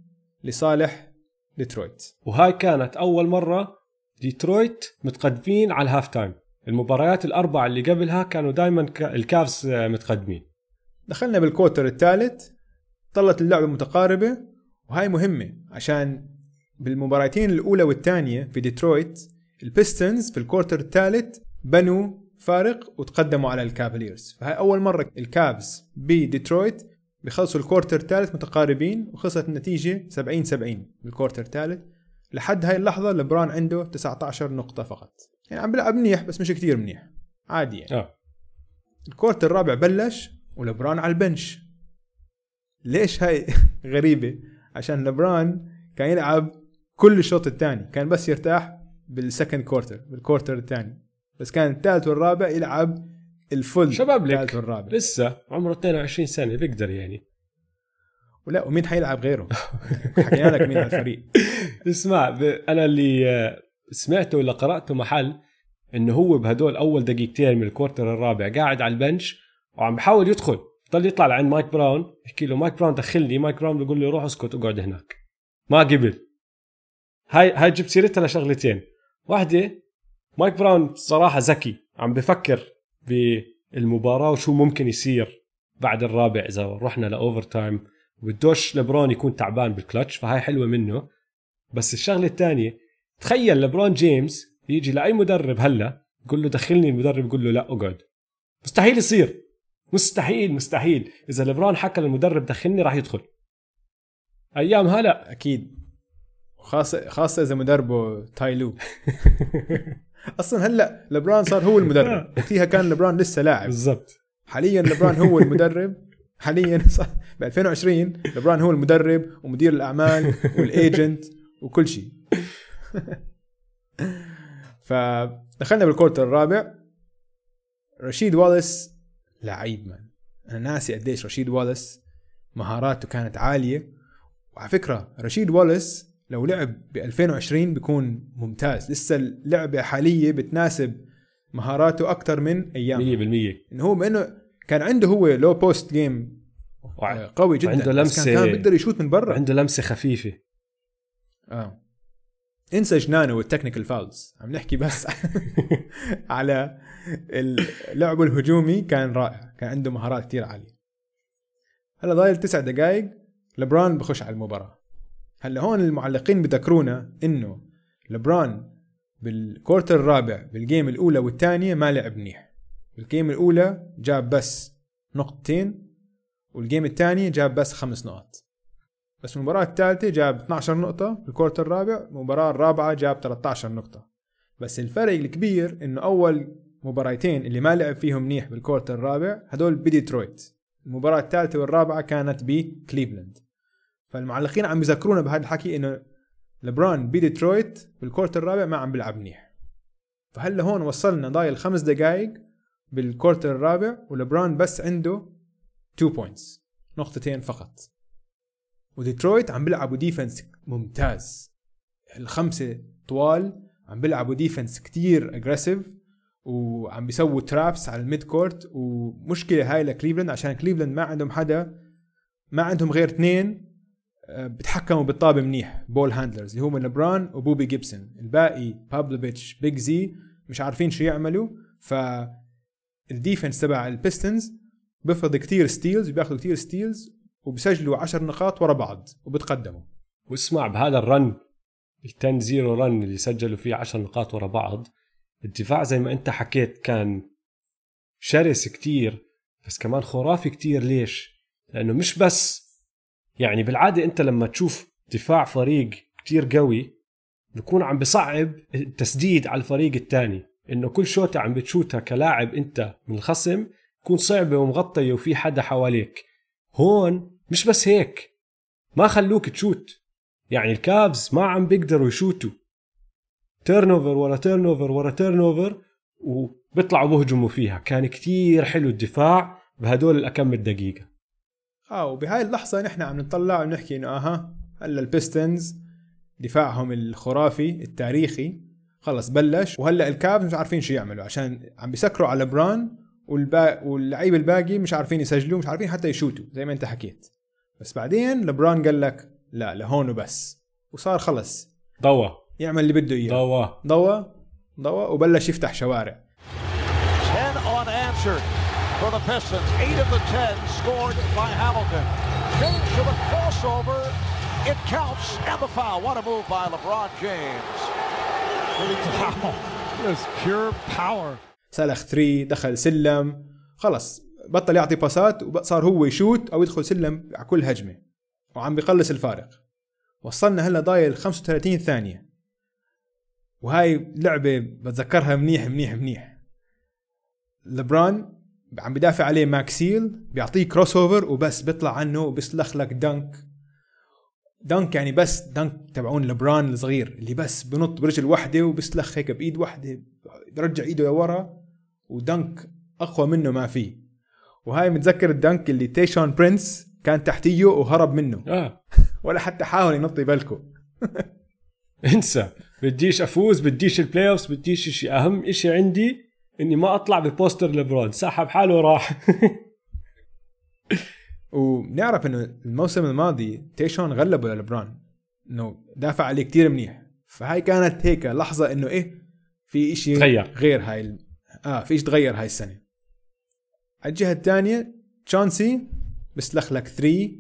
[SPEAKER 5] لصالح ديترويت.
[SPEAKER 6] وهاي كانت أول مرة ديترويت متقدمين على ال half time. المباريات الأربعة اللي قبلها كانوا دائما الكافز متقدمين.
[SPEAKER 5] دخلنا بال quarter الثالث. ظلت اللعبة متقاربة. وهاي مهمة عشان بالمباراتين الأولى والثانية في ديترويت البيستونز في ال quarter الثالث بنوا فارق وتقدموا على الكافاليرز فهاي أول مرة الكافز بديترويت بيخلصوا ال quarter الثالث متقاربين وخلصت النتيجة 70 70 بال quarter الثالث. لحد هاي اللحظة لبران عنده 19 نقطة فقط. يعني عم بيلعب منيح بس مش كتير منيح. عادي يعني.
[SPEAKER 6] آه.
[SPEAKER 5] ال quarter الرابع بلش ولبران على ال bench. ليش هاي غريبة؟ عشان لبران كان يلعب كل الشوط الثاني. كان بس يرتاح بال second quarter بال quarter الثاني. بس كان الثالث والرابع يلعب ال full
[SPEAKER 6] شباب لك.
[SPEAKER 5] الثالث والرابع.
[SPEAKER 6] لسه عمره 22 سنة بيقدر يعني.
[SPEAKER 5] ولا ومين حيلعب غيره؟ حكينا لك مين على الفريق.
[SPEAKER 6] اسمع. أنا اللي آه، سمعته ولا قرأته محل إنه هو بهدول أول دقيقتين من ال quarter الرابع قاعد على ال bench وعم بحاول يدخل. ضل يطلع لعند مايك براون يحكي له مايك براون دخلني مايك براون بيقول له روح اسكت اقعد هناك. ما قبل. هاي هاي جبت سيرتها لشغلتين. واحدة مايك براون صراحة ذكي عم بفكر بالمباراة وشو ممكن يصير بعد الرابع إذا رحنا ل overtime وبدوش لبرون يكون تعبان بالكلتش فهاي حلوة منه. بس الشغلة الثانية تخيل لبرون جيمس يجي لأي مدرب هلأ يقول له دخلني المدرب يقول له لا اقعد. مستحيل يصير. مستحيل مستحيل. إذا لبرون حكى للمدرب دخلني راح يدخل. أيام هلا.
[SPEAKER 5] أكيد. خاصة خاصة إذا مدربه تاي لو أصلا هلأ لبران صار هو المدرب. وقتها كان لبران لسه لاعب.
[SPEAKER 6] بالضبط.
[SPEAKER 5] حاليا لبران هو المدرب. حاليا صار ب 2020 لبران هو المدرب ومدير الأعمال وال agent وكل شيء. فدخلنا بال quarter الرابع. رشيد واليس لعيب man أنا ناسي قديش رشيد واليس مهاراته كانت عالية. وعلى فكرة رشيد واليس لو لعب ب 2020 بيكون ممتاز. لسه اللعبه حالية بتناسب مهاراته أكثر من أيام
[SPEAKER 6] 100%
[SPEAKER 5] إنه هو بأنه كان عنده هو low post game قوي جدا
[SPEAKER 6] وعنده
[SPEAKER 5] بس كان, كان بيقدر يشوت من برا.
[SPEAKER 6] عنده لمسة خفيفة.
[SPEAKER 5] آه. انسى جنانه وال technical fouls عم نحكي بس على اللعب الهجومي كان رائع. كان عنده مهارات كتير عالية. هلا ضايل تسع دقائق لبران بخش على المباراة. هلا هون المعلقين بذكرونا إنه لبران بال quarter الرابع بال game الأولى والثانية ما لعب منيح. بال game الأولى جاب بس نقطتين وال game الثاني جاب بس خمس نقط بس المباراة الثالثة جاب 12 نقطة بال quarter الرابع المباراة الرابعة جاب 13 نقطة. بس الفرق الكبير إنه أول مباراتين اللي ما لعب فيهم منيح بال quarter الرابع هدول بديترويت. المباراة الثالثة والرابعة كانت بكليفلاند. فالمعلقين عم يذكرونا بهذا الحكي إنه لبران بديترويت بال quarter الرابع ما عم بيلعب منيح. فهلأ هون وصلنا ضايل خمس دقائق بال quarter الرابع ولبران بس عنده 2 points نقطتين فقط. وديترويت عم بيلعبوا defense ممتاز. الخمسة طوال عم بيلعبوا defense كتير aggressive وعم بيسووا traps على ال mid court ومشكلة هاي لكليفلاند عشان كليفلاند ما عندهم حدا ما عندهم غير اثنين آه، بتحكموا بالطابة منيح ball handlers اللي هم لبران وبوبي جيبسون. الباقي بافلوفيتش بيج زي مش عارفين شو يعملوا. ف ال defense تبع البيستونز بفرض كتير steals بياخذوا كتير steals وبسجلوا 10 نقاط ورا بعض وبتقدموا.
[SPEAKER 6] واسمع بهذا الرن ال 10 0 رن اللي سجلوا فيه 10 نقاط ورا بعض. الدفاع زي ما انت حكيت كان شرس كتير بس كمان خرافي كتير. ليش؟ لأنه مش بس يعني بالعادة انت لما تشوف دفاع فريق كتير قوي بكون عم بصعب التسديد على الفريق الثاني إنه كل شوطة عم بتشوتها كلاعب انت من الخصم تكون صعبه ومغطيه وفي حدا حواليك. هون مش بس هيك. ما خلوك تشوت. يعني الكافز ما عم بيقدروا يشوتوا. turnover ورا turnover ورا turnover وبيطلعوا بهجموا فيها. كان كتير حلو الدفاع بهدول الأكم الدقيقة.
[SPEAKER 5] آه وبهاي اللحظة نحن عم نطلع ونحكي إنه أها هلا البيستونز دفاعهم الخرافي التاريخي خلص بلش. وهلا الكافز مش عارفين شو يعملوا عشان عم بيسكروا على لبران والبا... واللعيبه الباقي مش عارفين يسجلوا مش عارفين حتى يشوتوا زي ما انت حكيت بس بعدين لبران قال لك لا لهون وبس وصار خلص
[SPEAKER 6] ضوى
[SPEAKER 5] يعمل اللي بده إياه
[SPEAKER 6] ضوى
[SPEAKER 5] ضوى ضوى وبلش يفتح شوارع
[SPEAKER 2] 10 unanswered for the Pistons. Eight of the 10 scored by Hamilton. James to the crossover. It counts and the foul. What a move by LeBron James.
[SPEAKER 7] Wow. Pure power.
[SPEAKER 5] سلخ ثري دخل سلم. خلص بطل يعطي passes وصار هو يشوت أو يدخل سلم على كل هجمة. وعم بيقلص الفارق. وصلنا هلا ضايل 35 ثانية. وهاي لعبة بتذكرها منيح منيح منيح. لبران عم بدافع عليه ماكسيل بيعطيه crossover وبس بيطلع عنه وبيسلخ لك dunk dunk يعني بس dunk تبعون لبران الصغير اللي بس بنط برجل واحدة وبيسلخ هيك بإيد واحدة برجع إيده لورا. و dunk أقوى منه ما في وهاي متذكر ال dunk اللي تيشون برينس كان تحتيه وهرب منه.
[SPEAKER 6] آه.
[SPEAKER 5] ولا حتى حاول ينط يبلكه
[SPEAKER 6] انسى. بديش أفوز بديش البلاي اوفز بديش شيء أهم شيء عندي إني ما أطلع ب poster لبرون. سحب حاله وراح.
[SPEAKER 5] ونعرف إنه الموسم الماضي تيشون غلبه للبران إنه دافع عليه كتير منيح. فهاي كانت هيك لحظة إنه إيه في
[SPEAKER 6] تغير.
[SPEAKER 5] غير هاي. آه في اشي تغير هاي السنة على الجهه الثانية تشانسي بسلخ لك 3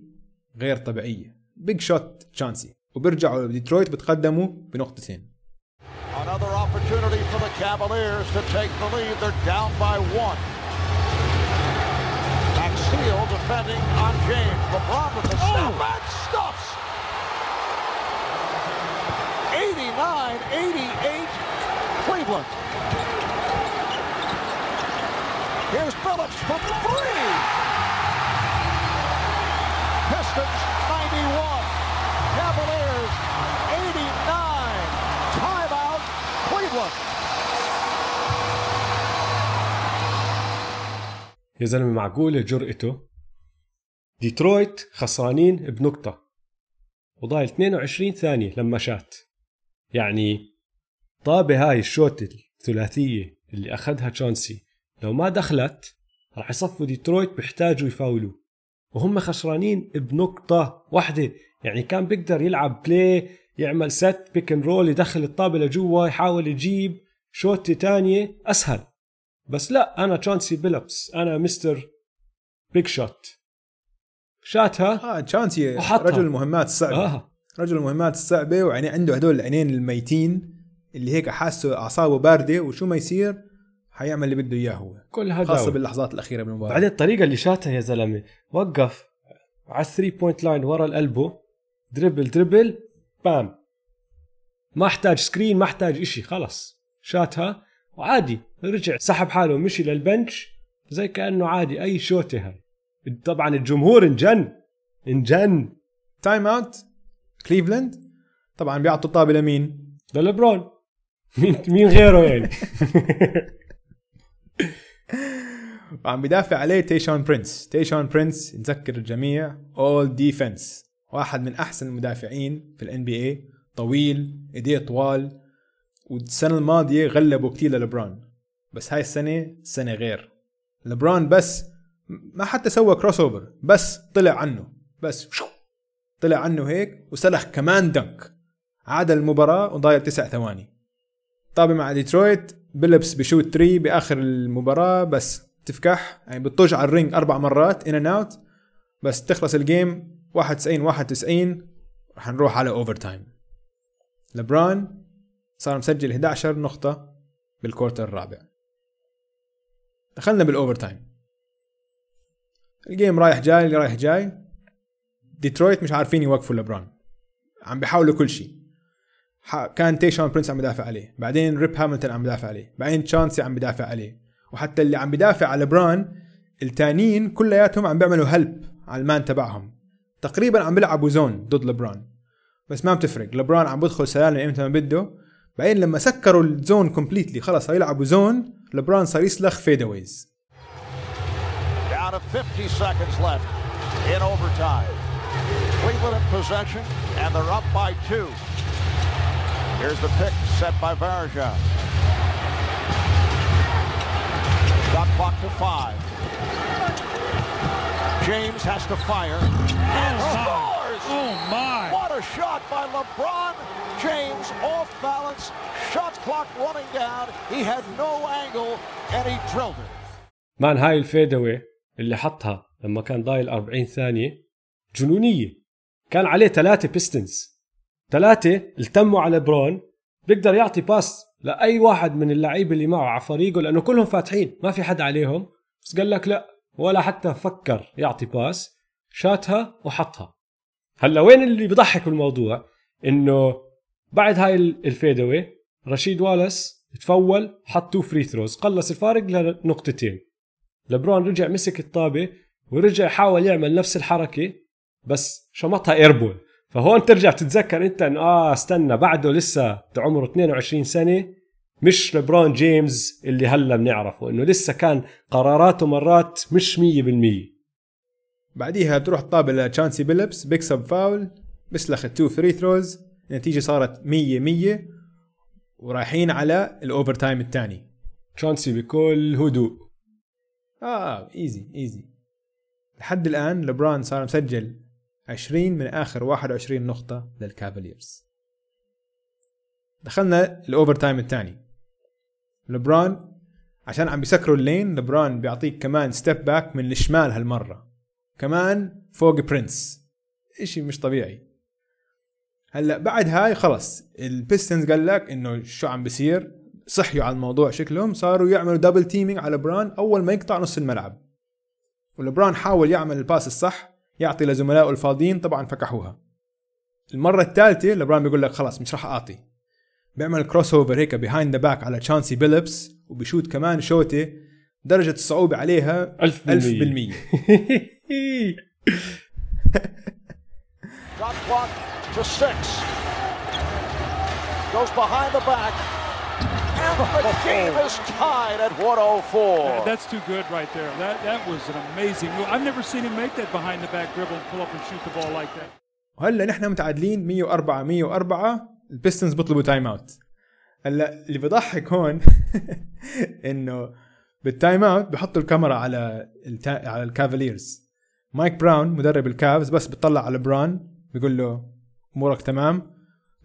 [SPEAKER 5] غير طبيعيه big shot تشانسي وبيرجعوا ديترويت بتقدموا بنقطتين
[SPEAKER 2] Another opportunity for the Cavaliers to take the lead. They're down by one. Maxfield defending on James. LeBron with the step back stuffs. 89-88 Cleveland. Here's Phillips from three. Pistons 91. Cavaliers 89. Timeout Cleveland.
[SPEAKER 6] يا زلمة معقوله جرأته ديترويت خسرانين بنقطة وضايل 22 ثانية لما شاط يعني طابة هاي ال shot الثلاثية اللي أخذها تشونسي لو ما دخلت راح يصفوا ديترويت بيحتاجوا يفاولوا وهم خسرانين بنقطة واحدة يعني كان بيقدر يلعب play يعمل set pick and roll يدخل الطابة لجوا يحاول يجيب shot ة تانية أسهل. بس لا أنا تشانسي بيلبس أنا مستر big shot شاتها؟
[SPEAKER 5] آه تشانسي. رجل المهمات الصعبة.
[SPEAKER 6] آه.
[SPEAKER 5] رجل المهمات الصعبة ويعني عنده هدول العينين الميتين اللي هيك حاسه أعصابه باردة وشو ما يصير؟ حيعمل اللي بده إياه هو.
[SPEAKER 6] كلها
[SPEAKER 5] خاصة
[SPEAKER 6] down.
[SPEAKER 5] باللحظات الأخيرة من المباراة.
[SPEAKER 6] بعدين الطريقة اللي شاتها يا زلمة وقف على ال three point line ورا القلبه dribble dribble بام. ما احتاج screen ما احتاج إشي خلص شاتها وعادي رجع سحب حاله ومشي لل bench زي كأنه عادي أي shot ة هاي طبعا الجمهور انجن انجن.
[SPEAKER 5] Time out كليفلاند طبعا بيعطوا الطابه لمين؟
[SPEAKER 6] للبرون. مين مين غيره يعني؟
[SPEAKER 5] وعم بدافع عليه تيشون برينس. تيشون برينس نذكر الجميع all defense واحد من أحسن المدافعين في ال NBA طويل إيديه طوال والسنة الماضية غلبوا كتير للبران. بس هاي السنة سنة غير. لبران بس ما حتى سوى crossover بس طلع عنه. بس طلع عنه هيك وسلخ كمان dunk عاد المباراة وضايل تسع ثواني. طابة مع ديترويت بيلبس ب shoot 3 بآخر المباراة بس تفكح يعني بتطج على ال ring أربع مرات in and out بس تخلص ال game 91 91 رح نروح على overtime لبران صار مسجل 11 نقطة بال quarter الرابع. دخلنا بال overtime ال game رايح جاي رايح جاي. ديترويت مش عارفين يوقفوا لبران. عم بيحاولوا كل شيء. كان تيشون برينس عم بدافع عليه. بعدين ريب هاميلتون عم بدافع عليه. بعدين تشانسي عم بدافع عليه. وحتى اللي عم بدافع على لبران التانيين كلياتهم عم بيعملوا help على ال man تبعهم تقريبا عم بيلعبوا zone ضد لبران بس ما بتفرق لبران عم بدخل سلالم إمتى ما بده بعدين لما سكروا ال zone completely خلص صار يلعبوا zone لبران صار يسلخ fadeaways
[SPEAKER 2] Down to 50 seconds left in overtime. Cleveland in possession, and they're up by two. Here's the pick set by Varejao. Shot clock to five. James has to fire and scores!
[SPEAKER 7] Oh my!
[SPEAKER 2] What a shot by LeBron James off balance. Shot clock running down. He had no angle and he drilled it.
[SPEAKER 6] مان هاي الفيدوي اللي حطها لما كان ضايل 40 ثانية جنونية كان عليه ثلاثة بيستنز ثلاثة التموا على برون بيقدر يعطي pass لأي واحد من اللعيبة اللي معه على فريقه لأنه كلهم فاتحين ما في حد عليهم. بس قال لك لا ولا حتى فكر يعطي pass شاتها وحطها. هلا وين اللي بضحك بالموضوع؟ إنه بعد هاي ال fadeaway رشيد والاس تفول حط two free throws قلص الفارق لنقطتين. لبرون رجع مسك الطابة ورجع يحاول يعمل نفس الحركة بس شمطها airball فهون ترجع تتذكر انت انه آه استنى بعده لسه عمره 22 سنة مش لبرون جيمس اللي هلا بنعرفه إنه لسه كان قراراته مرات مش 100%
[SPEAKER 5] بعديها بتروح الطابة لتشانسي بيلبس بيكسب فاول بيسلخ ال two free throws النتيجة صارت 100 100 ورايحين على ال overtime الثاني.
[SPEAKER 6] تشانسي بكل هدوء.
[SPEAKER 5] آه easy easy لحد الآن لبران صار مسجل 20 من آخر 21 نقطة للكافاليرز دخلنا ال overtime الثاني. لبران عشان عم بيسكروا ال lane لبران بيعطيك كمان step back من الشمال هالمرة. كمان فوق برنس إشي مش طبيعي. هلأ بعد هاي خلص. البيستونز قال لك إنه شو عم بيصير؟ صحيوا على الموضوع شكلهم. صاروا يعملوا double teaming على لبران أول ما يقطع نص الملعب. ولبران حاول يعمل ال pass الصح. يعطي لزملائه الفاضيين طبعا فكحوها المرة الثالثة لبران بيقول لك خلاص مش راح أعطي بيعمل crossover هيك behind the back على تشانسي بيلبس وبيشوت كمان شوتة درجة الصعوبة عليها
[SPEAKER 6] ألف
[SPEAKER 5] ألف
[SPEAKER 6] بالمية.
[SPEAKER 5] بالمية
[SPEAKER 2] Shot clock to six. Goes behind the back. And the game is tied at 104.
[SPEAKER 7] Yeah, that's too good right there. That that was an amazing move. I've never seen him make that behind the back dribble and pull up and shoot the ball like that.
[SPEAKER 5] وهلا نحن متعادلين 104 104 البيستنز بيطلبوا timeout هلا اللي بضحك هون إنه بال timeout بحطوا الكاميرا على التا... على الكافاليرز مايك براون مدرب الكافز بس بيطلع على بران بيقول له أمورك تمام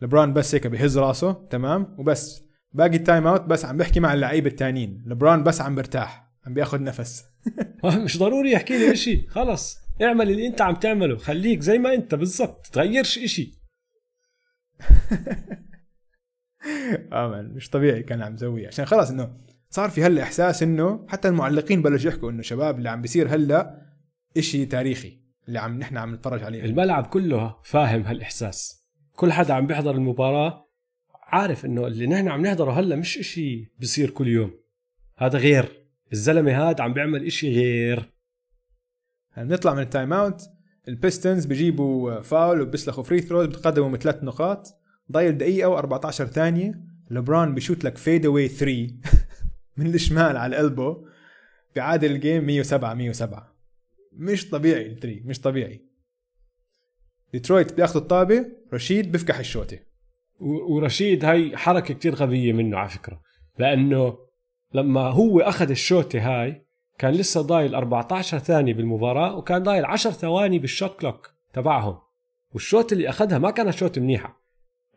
[SPEAKER 5] لبران بس هيك بهز راسه تمام وبس باقي ال timeout بس عم بحكي مع اللعيبة التانيين. لبران بس عم برتاح عم بياخذ نفس.
[SPEAKER 6] مش ضروري يحكي لي إشي. خلص. اعمل اللي انت عم تعمله. خليك زي ما انت بالضبط. تغيرش إشي.
[SPEAKER 5] آه man مش طبيعي كان عم يسويه عشان خلاص إنه صار في هلا إحساس إنه حتى المعلقين بلشوا يحكوا إنه شباب اللي عم بيصير هلا إشي تاريخي اللي عم نحن عم نتفرج عليه.
[SPEAKER 6] الملعب كله فاهم هالإحساس. كل حدا عم بيحضر المباراة عارف إنه اللي نحن عم نحضره هلأ مش إشي بصير كل يوم. هذا غير. الزلمة هاد عم بيعمل إشي غير.
[SPEAKER 5] هلا بنطلع من ال timeout. البيستنز بيجيبوا فاول وبيسلخوا free throws بتقدموا من ثلاث نقاط. ضايل دقيقة و14 ثانية. لبران بيشوت لك fadeaway 3 من الشمال على ال elbow. بيعادل ال game 107 107 مش طبيعي ال three مش طبيعي. ديترويت بياخذوا الطابة. رشيد بيفكح
[SPEAKER 6] الشوتة ورشيد هاي حركة كتير غبية منه على فكرة. لأنه لما هو أخذ الشوتة هاي كان لسه ضايل 14 ثانية بالمباراة وكان ضايل 10 ثواني بال shot clock تبعهم. وال shot اللي أخذها ما كانت shot منيحة.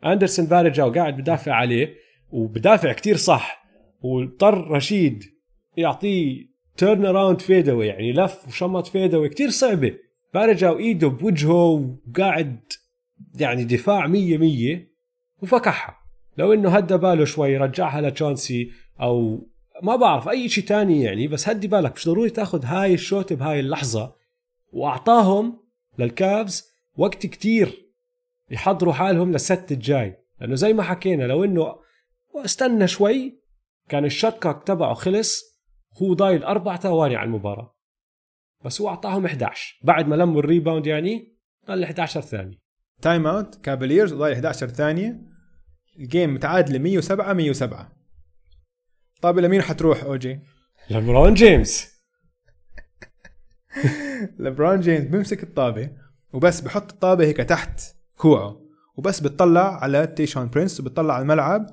[SPEAKER 6] أندرسون فارجاو قاعد بدافع عليه وبدافع كتير صح. واضطر رشيد يعطيه turnaround fadeaway يعني لف وشمط fadeaway كتير صعبة. فارجاو إيده بوجهه وقاعد يعني دفاع مية مية. وفكحها. لو إنه هدى باله شوي رجعها لتشانسي أو ما بعرف أي شيء تاني يعني بس هدي بالك. مش ضروري تأخذ هاي ال shot بهاي اللحظة. وأعطاهم للكافز وقت كتير يحضروا حالهم لل set الجاي. لأنه زي ما حكينا لو إنه استنى شوي كان ال shot تبعه خلص هو ضايل أربع ثواني على المباراة. بس هو أعطاهم 11 بعد ما لموا ال rebound يعني ضل 11
[SPEAKER 5] ثانية timeout كافاليرز ضايل 11 ثانية. ال game متعادله 107 107 طيب لمين حتروح اوجي؟
[SPEAKER 6] لبرون جيمس.
[SPEAKER 5] لبرون جيمس بيمسك الطابة وبس بحط الطابة هيك تحت كوعه وبس بتطلع على تيشون برينس وبتطلع على الملعب.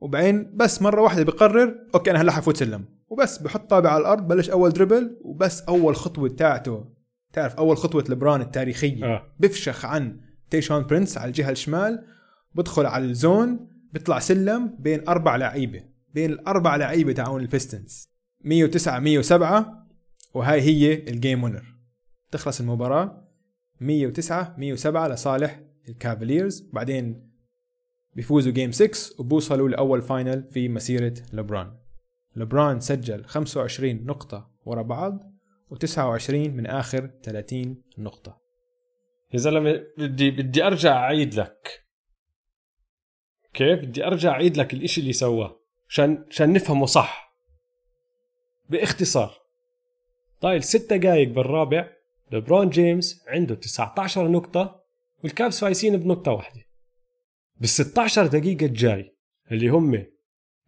[SPEAKER 5] وبعدين بس مرة واحدة بقرر okay أنا هلأ حفوت سلم. وبس بحط طابة على الأرض بلش أول dribble وبس أول خطوة تاعته تعرف أول خطوة لبران التاريخية.
[SPEAKER 6] آه.
[SPEAKER 5] بفشخ عن تيشون برينس على الجهة الشمال بدخل على ال zone بيطلع سلم بين أربع لعيبة بين الأربع لعيبة تاعون البيستنز 109 107 وهاي هي ال game winner تخلص المباراة. 109 107 لصالح الكافاليرز بعدين بيفوزوا game 6 وبوصلوا لأول final في مسيرة لبران لبران سجل 25 نقطة ورا بعض و29 من آخر 30 نقطة.
[SPEAKER 6] يا زلمة بدي بدي أرجع أعيد لك. كيف؟ بدي أرجع أعيد لك الإشي اللي سواه عشان عشان نفهمه صح. باختصار ضايل ست دقائق بالرابع لبرون جيمس عنده 19 نقطة والكافز فايزين بنقطة واحدة. بال 16 دقيقة الجاي اللي هم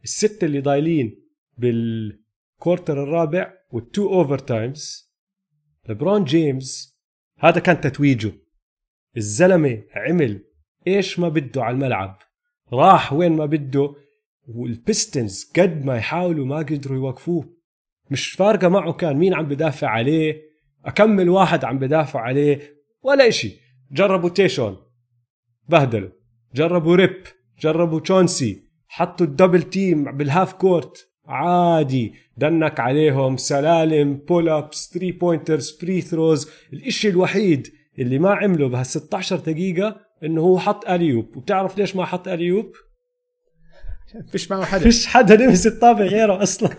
[SPEAKER 6] الستة اللي ضايلين بال quarter الرابع وال two overtimes لبرون جيمس هذا كان تتويجه. الزلمة عمل إيش ما بده على الملعب. راح وين ما بده والبيستنز قد ما يحاولوا ما قدروا يوقفوه. مش فارقة معه كان مين عم بدافع عليه أكمل واحد عم بدافع عليه ولا إشي. جربوا تيشون بهدلوا. جربوا ريب جربوا تشونسي حطوا ال double team بال half court. عادي dunk عليهم سلالم pull-ups 3 pointers free throws الإشي الوحيد اللي ما عمله بهال 16 دقيقة إنه هو حط alley-oop. وبتعرف ليش ما حط alley-oop؟
[SPEAKER 5] فيش معه حدا.
[SPEAKER 6] فيش حدا لمس الطابة غيره أصلا.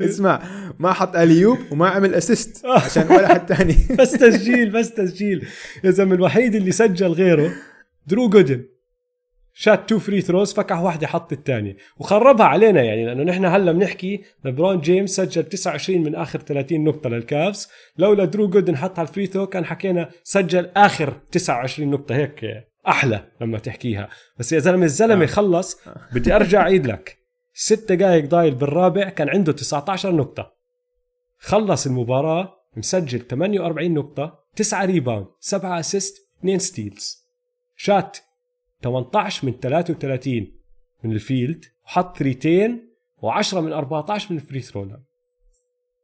[SPEAKER 5] اسمع ما حط alley-oop وما عمل assist عشان ولا حد تاني.
[SPEAKER 6] بس تسجيل بس تسجيل. يا زلمة الوحيد اللي سجل غيره درو جودن. شات two free throws فكح واحدة حط الثانية. وخربها علينا يعني لأنه نحن هلا بنحكي لبرون جيمس سجل 29 من آخر 30 نقطة للكافز. لولا درو جودن حط على ال free throw كان حكينا سجل آخر 29 نقطة. هيك أحلى لما تحكيها. بس يا زلمة الزلمة خلص. بدي أرجع أعيد لك. ست دقائق ضايل بالرابع كان عنده 19 نقطة. خلص المباراة مسجل 48 نقطة 9 rebound 7 assist 2 steals shot 18 من 33 من ال field وحط ثريتين و10 من 14 من ال free throw line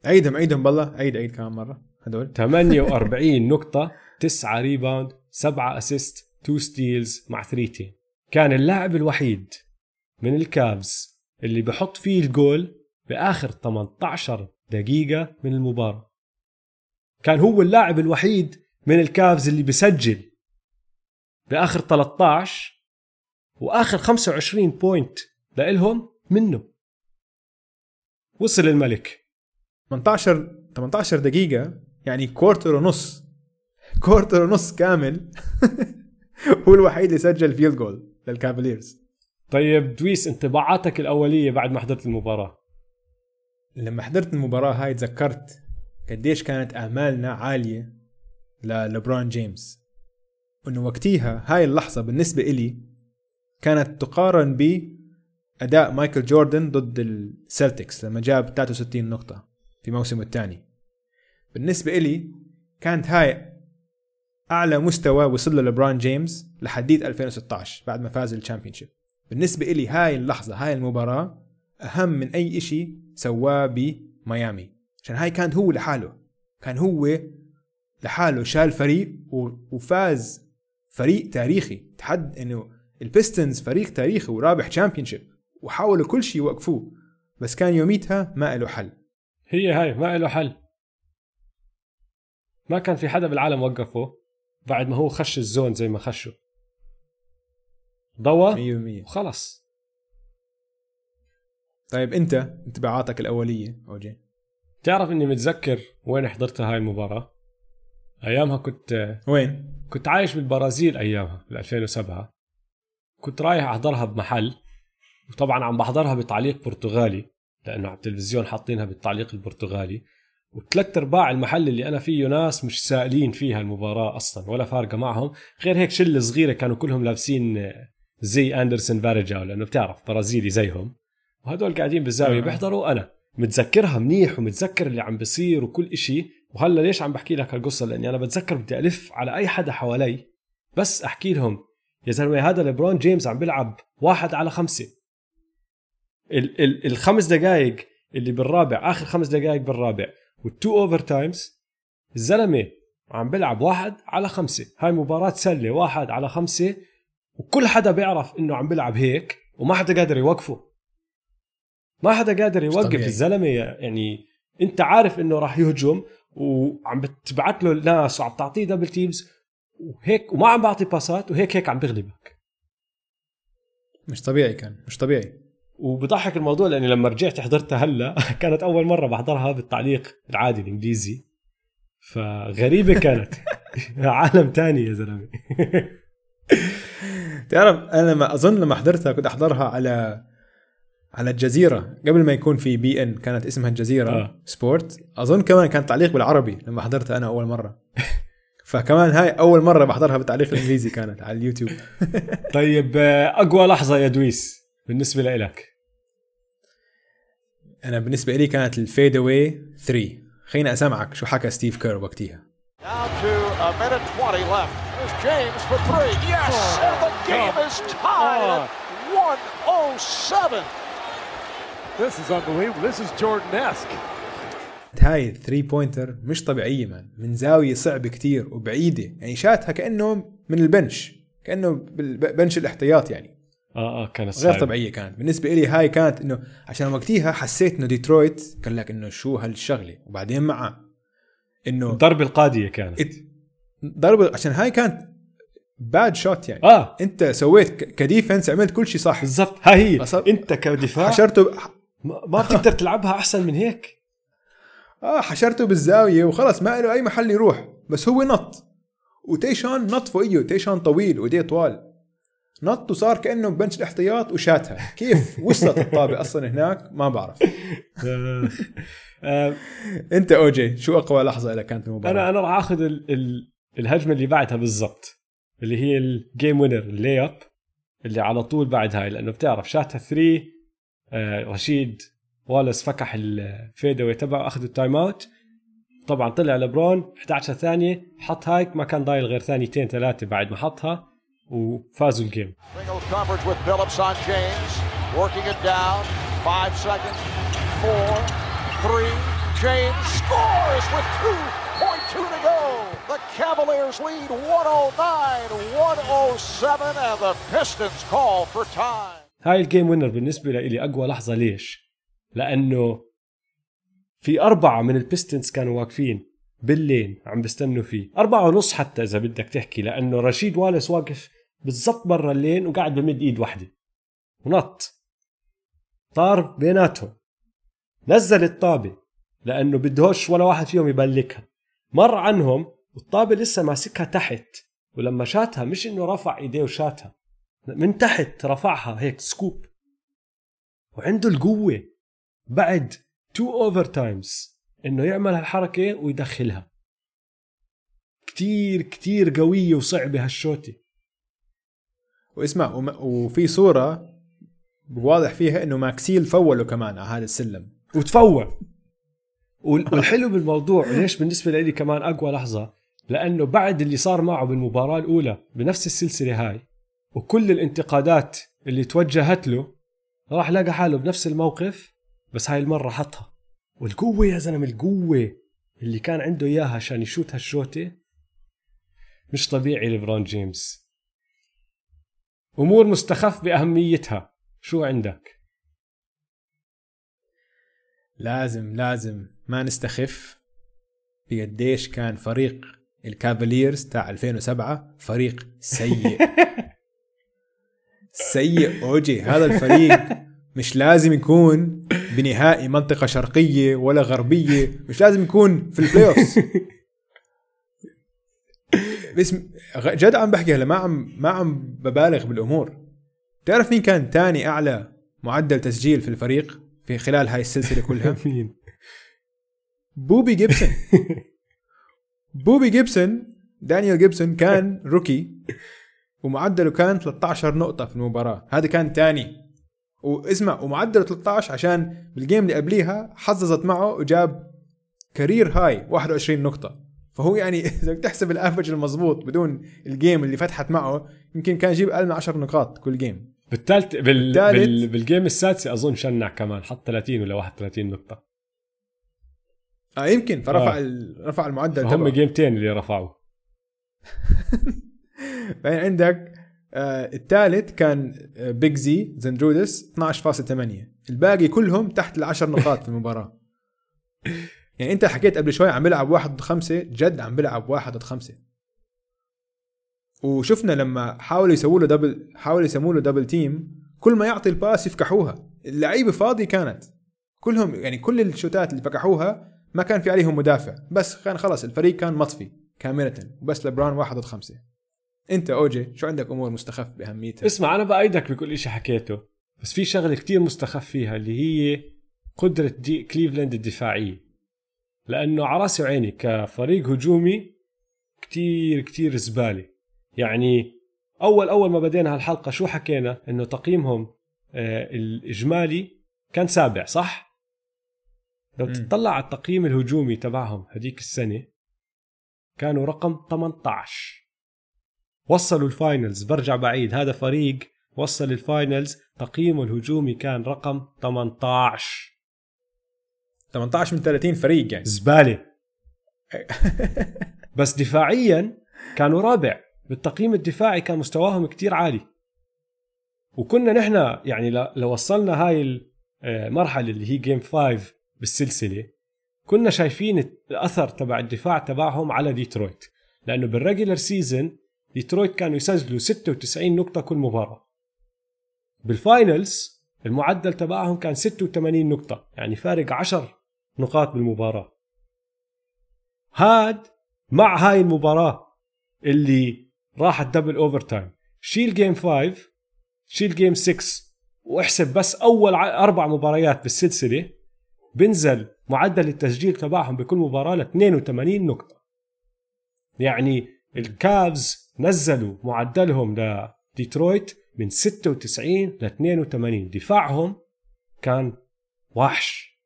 [SPEAKER 5] عيدهم عيدهم بالله. عيد عيد كمان مرة. هدول.
[SPEAKER 6] 48 نقطة 9 rebound 7 assist 2 steals مع ثريتين. كان اللاعب الوحيد من الكافز اللي بحط field goal بآخر 18 دقيقة من المباراة. كان هو اللاعب الوحيد من الكافز اللي بسجل بآخر 13 وآخر 25 point لإلهم منه. وصل الملك.
[SPEAKER 5] 18 18 دقيقة يعني quarter ونص quarter ونص كامل. هو الوحيد اللي سجل field goal للكافاليرز
[SPEAKER 6] طيب دويس انطباعاتك الأولية بعد ما حضرت المباراة؟
[SPEAKER 5] لما حضرت المباراة هاي تذكرت قديش كانت آمالنا عالية للبرون جيمس. انه وقتيها هاي اللحظة بالنسبة إلي كانت تقارن بأداء مايكل جوردن ضد السلتكس لما جاب 63 نقطة في موسمه الثاني. بالنسبة إلي كانت هاي أعلى مستوى وصل له لبران جيمس لحديت 2016 بعد ما فاز ال championship. بالنسبة إلي هاي اللحظة هاي المباراة أهم من أي إشي سواه بميامي عشان هاي كانت هو لحاله كان هو لحاله شال فريق وفاز فريق تاريخي. تحد إنه البيستنز فريق تاريخي ورابح championship وحاولوا كل شيء يوقفوه بس كان يوميتها ما له حل.
[SPEAKER 6] هي هاي ما له حل. ما كان في حدا بالعالم وقفه بعد ما هو خش ال zone زي ما خشه ضوى
[SPEAKER 5] 100%
[SPEAKER 6] وخلص.
[SPEAKER 5] طيب أنت انطباعاتك الأولية أوجي.
[SPEAKER 6] تعرف إني متذكر وين حضرتها هاي المباراة؟ أيامها كنت
[SPEAKER 5] وين؟
[SPEAKER 6] كنت عايش بالبرازيل أيامها بال 2007 كنت رايح أحضرها بمحل وطبعا عم بحضرها بتعليق برتغالي لأنه على التلفزيون حاطينها بالتعليق البرتغالي. وثلاث أرباع المحل اللي أنا فيه ناس مش سائلين فيها المباراة أصلا ولا فارقة معهم. غير هيك شلة صغيرة كانوا كلهم لابسين زي أندرسون فاريجاو لأنه بتعرف برازيلي زيهم. وهدول قاعدين بالزاوية
[SPEAKER 5] آه.
[SPEAKER 6] بيحضروا أنا. متذكرها منيح ومتذكر اللي عم بيصير وكل إشي. وهلا ليش عم بحكي لك هالقصة؟ لأني أنا بتذكر بدي ألف على أي حدا حوالي بس أحكي لهم يا زلمة هذا ليبرون جيمس عم بيلعب واحد على خمسة. ال ال الخمس دقائق اللي بالرابع آخر خمس دقائق بالرابع وال two overtimes الزلمة عم بيلعب واحد على خمسة. هاي مباراة سلة واحد على خمسة وكل حدا بيعرف إنه عم بيلعب هيك وما حدا قادر يوقفه. ما حدا قادر يوقف. الزلمة يعني أنت عارف إنه راح يهجم وعم بتبعت له الناس وعم تعطيه double teams وهيك وما عم بعطي باسات وهيك هيك عم بغلبك.
[SPEAKER 5] مش طبيعي كان مش طبيعي.
[SPEAKER 6] وبضحك الموضوع لأني لما رجعت حضرتها هلا كانت أول مرة بحضرها بالتعليق العادي الإنجليزي. فغريبة كانت. عالم تاني يا زلمة.
[SPEAKER 5] تعرف أنا لما أظن لما حضرتها كنت أحضرها على على الجزيرة قبل ما يكون في بي ان كانت اسمها الجزيرة
[SPEAKER 6] آه.
[SPEAKER 5] سبورت أظن كمان كان تعليق بالعربي لما حضرتها أنا أول مرة فكمان هاي أول مرة بحضرها بالتعليق الإنجليزي كانت على اليوتيوب
[SPEAKER 6] طيب آه، أقوى لحظة يا دويس بالنسبة لإلك
[SPEAKER 5] أنا بالنسبة لي كانت ال fadeaway 3 خليني اسمعك شو حكى ستيف كير وقتها
[SPEAKER 2] Down to a minute 20 left. Here's James for three. Yes! And the game is tied at 107.
[SPEAKER 3] This is unbelievable. This is Jordan-esque.
[SPEAKER 5] هاي ال three pointer مش طبيعية man من زاوية صعبة كتير وبعيدة. يعني شاتها كأنه من ال bench كأنه بال bench الاحتياط يعني.
[SPEAKER 6] آه آه كانت
[SPEAKER 5] غير
[SPEAKER 6] صعبة.
[SPEAKER 5] طبيعية كانت. بالنسبة لي هاي كانت إنه عشان وقتيها حسيت إنه ديترويت قال لك إنه شو هالشغلة. وبعدين معه إنه
[SPEAKER 6] الضربة القاضية كانت.
[SPEAKER 5] ضربة عشان هاي كانت bad shot يعني.
[SPEAKER 6] آه.
[SPEAKER 5] أنت سويت ك defense عملت كل شيء صح.
[SPEAKER 6] بالضبط. هاي هي. أنت كدفاع
[SPEAKER 5] حشرته.
[SPEAKER 6] ما بتقدر تلعبها أحسن من هيك؟
[SPEAKER 5] آه حشرته بالزاوية وخلص ما له أي محل يروح. بس هو نط. وتيشان نط فوقيه تيشان طويل وايديه طوال. نط وصار كأنه bench الاحتياط وشاتها. كيف؟ وصلت الطابة أصلا هناك؟ ما بعرف.
[SPEAKER 6] آه،
[SPEAKER 5] أنت اوجي شو أقوى لحظة لك كانت بالمباراة؟
[SPEAKER 6] أنا أنا راح آخذ ال ال الهجمة اللي بعدها بالضبط اللي هي ال game winner اللي اب اللي على طول بعد هاي لأنه بتعرف شاتها 3 آه آه، رشيد والاس فقع ال fadeaway تبعه أخذ ال time out. طبعا طلع لبرون 11 ثانية حط هايك ما كان ضايل غير ثانيتين ثلاثة بعد ما حطها وفازوا
[SPEAKER 2] ال game.
[SPEAKER 6] هاي ال game winner بالنسبة لي أقوى لحظة ليش؟ لأنه في أربعة من البيستنز كانوا واقفين بال lane عم بيستنوا فيه. أربعة ونص حتى إذا بدك تحكي لأنه رشيد والس واقف بالضبط برا ال lane وقاعد بمد إيد واحدة ونط. طار بيناتهم. نزل الطابة لأنه بدهوش ولا واحد فيهم يبلكها. مر عنهم والطابة لسه ماسكها تحت ولما شاتها مش إنه رفع إيديه وشاتها. من تحت رفعها هيك scoop. وعنده القوة بعد two overtimes إنه يعمل هالحركة ويدخلها. كتير كتير قوية وصعبة هالشوتة.
[SPEAKER 5] واسمع. وفي صورة واضح فيها إنه ماكسيل فوله كمان على هذا السلم.
[SPEAKER 6] وتفوع وال- والحلو بالموضوع ليش بالنسبة لي كمان أقوى لحظة؟ لأنه بعد اللي صار معه بالمباراة الأولى بنفس السلسلة هاي وكل الانتقادات اللي توجهت له راح لقى حاله بنفس الموقف بس هاي المرة حطها. والقوة يا زلمة القوة اللي كان عنده إياها عشان يشوت هالشوتة مش طبيعي ليبرون جيمس. أمور مستخف بأهميتها. شو عندك؟
[SPEAKER 5] لازم لازم ما نستخف بقديش كان فريق الكافاليرز تاع 2007 فريق سيء. سيء أوجي. هذا الفريق مش لازم يكون بنهائي منطقة شرقية ولا غربية مش لازم يكون في ال playoffs بس جد عم بحكي هلا ما عم ما عم ببالغ بالأمور. تعرف مين كان تاني أعلى معدل تسجيل في الفريق في خلال هاي السلسلة كلها؟
[SPEAKER 6] مين؟
[SPEAKER 5] بوبي جيبسون. بوبي جيبسون دانيال جيبسون كان rookie. ومعدله كان 13 نقطة في المباراة. هذا كان تاني. واسمع ومعدله 13 عشان بال game اللي قبليها حظظت معه وجاب career high 21 نقطة. فهو يعني إذا بدك تحسب ال average المضبوط بدون ال game اللي فتحت معه يمكن كان يجيب أقل من 10 نقاط كل game
[SPEAKER 6] بالثالث بال...
[SPEAKER 5] بال...
[SPEAKER 6] بال game السادسه أظن شنع كمان حط 30 ولا 31 نقطة.
[SPEAKER 5] آه يمكن فرفع
[SPEAKER 6] آه.
[SPEAKER 5] ال... رفع المعدل
[SPEAKER 6] هم
[SPEAKER 5] game
[SPEAKER 6] تين اللي رفعوا
[SPEAKER 5] بعدين عندك آه الثالث كان آه Big Z زيدروناس 12.8 الباقي كلهم تحت العشر نقاط في المباراة. يعني انت حكيت قبل شوي عم بيلعب واحد ضد خمسة جد عم بيلعب واحد ضد خمسة. وشفنا لما حاولوا يسووا له double حاولوا يسموا له دبل تيم كل ما يعطي ال pass يفكحوها. اللعيبة فاضية كانت. كلهم يعني كل ال shot ات اللي فكحوها ما كان في عليهم مدافع. بس كان خلص الفريق كان مطفي كاملة. وبس لبران واحد ضد خمسة. انت اوجي شو عندك أمور مستخف بأهميتها؟
[SPEAKER 6] اسمع أنا بأيدك بكل شيء حكيته بس في شغلة كتير مستخف فيها اللي هي قدرة دي كليفلاند الدفاعية. لأنه على راسي وعيني كفريق هجومي كتير كتير زبالة. يعني أول أول ما بدينا هالحلقة شو حكينا؟ إنه تقييمهم آه الإجمالي كان سابع صح؟ لو. تطلع على التقييم الهجومي تبعهم هديك السنة كانوا رقم 18 وصلوا ال finals برجع بعيد. هذا فريق وصل ال finals تقييمه الهجومي كان رقم 18
[SPEAKER 5] 18 من 30 فريق يعني.
[SPEAKER 6] زبالة. بس دفاعيا كانوا رابع. بالتقييم الدفاعي كان مستواهم كتير عالي. وكنا نحن يعني لو وصلنا هاي المرحله اللي هي game 5 بالسلسلة. كنا شايفين الأثر تبع الدفاع تبعهم على ديترويت. لأنه بال regular season ديترويت كانوا يسجلوا 96 نقطة كل مباراة. بال finals المعدل تبعهم كان 86 نقطة يعني فارق 10 نقاط بالمباراة. هاد مع هاي المباراة اللي راحت double overtime شيل game 5 شيل game 6 واحسب بس أول أربع مباريات بالسلسلة. بنزل معدل التسجيل تبعهم بكل مباراة ل 82 نقطة. يعني الكافز نزلوا معدلهم لديترويت من 96 ل 82 دفاعهم كان وحش.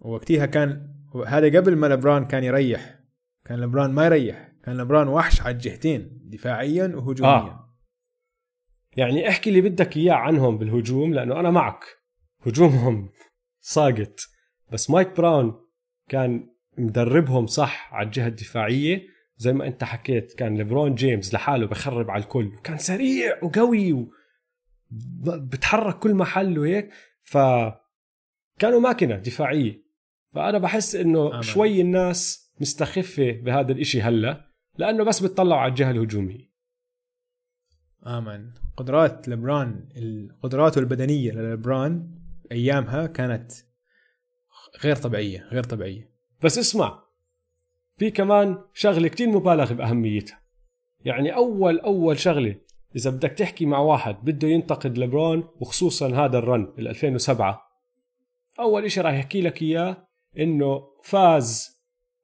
[SPEAKER 5] وقتها كان هذا قبل ما لبران كان يريح. كان لبران ما يريح. كان لبران وحش على الجهتين دفاعيا وهجوميا.
[SPEAKER 6] آه. يعني احكي اللي بدك إياه عنهم بالهجوم لأنه أنا معك. هجومهم ساقط. بس مايك براون كان مدربهم صح على الجهة الدفاعية. زي ما انت حكيت كان ليبرون جيمس لحاله بخرب على الكل كان سريع وقوي و بتحرك كل محل وهيك ف كانوا ماكينة دفاعية. فأنا بحس إنه
[SPEAKER 5] آمين.
[SPEAKER 6] شوي الناس مستخفة بهذا الإشي هلأ لأنه بس بتطلعوا على الجهة الهجومية.
[SPEAKER 5] آمن قدرات لبران قدراته البدنية للبران أيامها كانت غير طبيعية غير طبيعية.
[SPEAKER 6] بس اسمع في كمان شغلة كتير مبالغ بأهميتها. يعني أول أول شغلة إذا بدك تحكي مع واحد بده ينتقد لبرون وخصوصا هذا ال run ال 2007 أول إشي راح يحكي لك إياه إنه فاز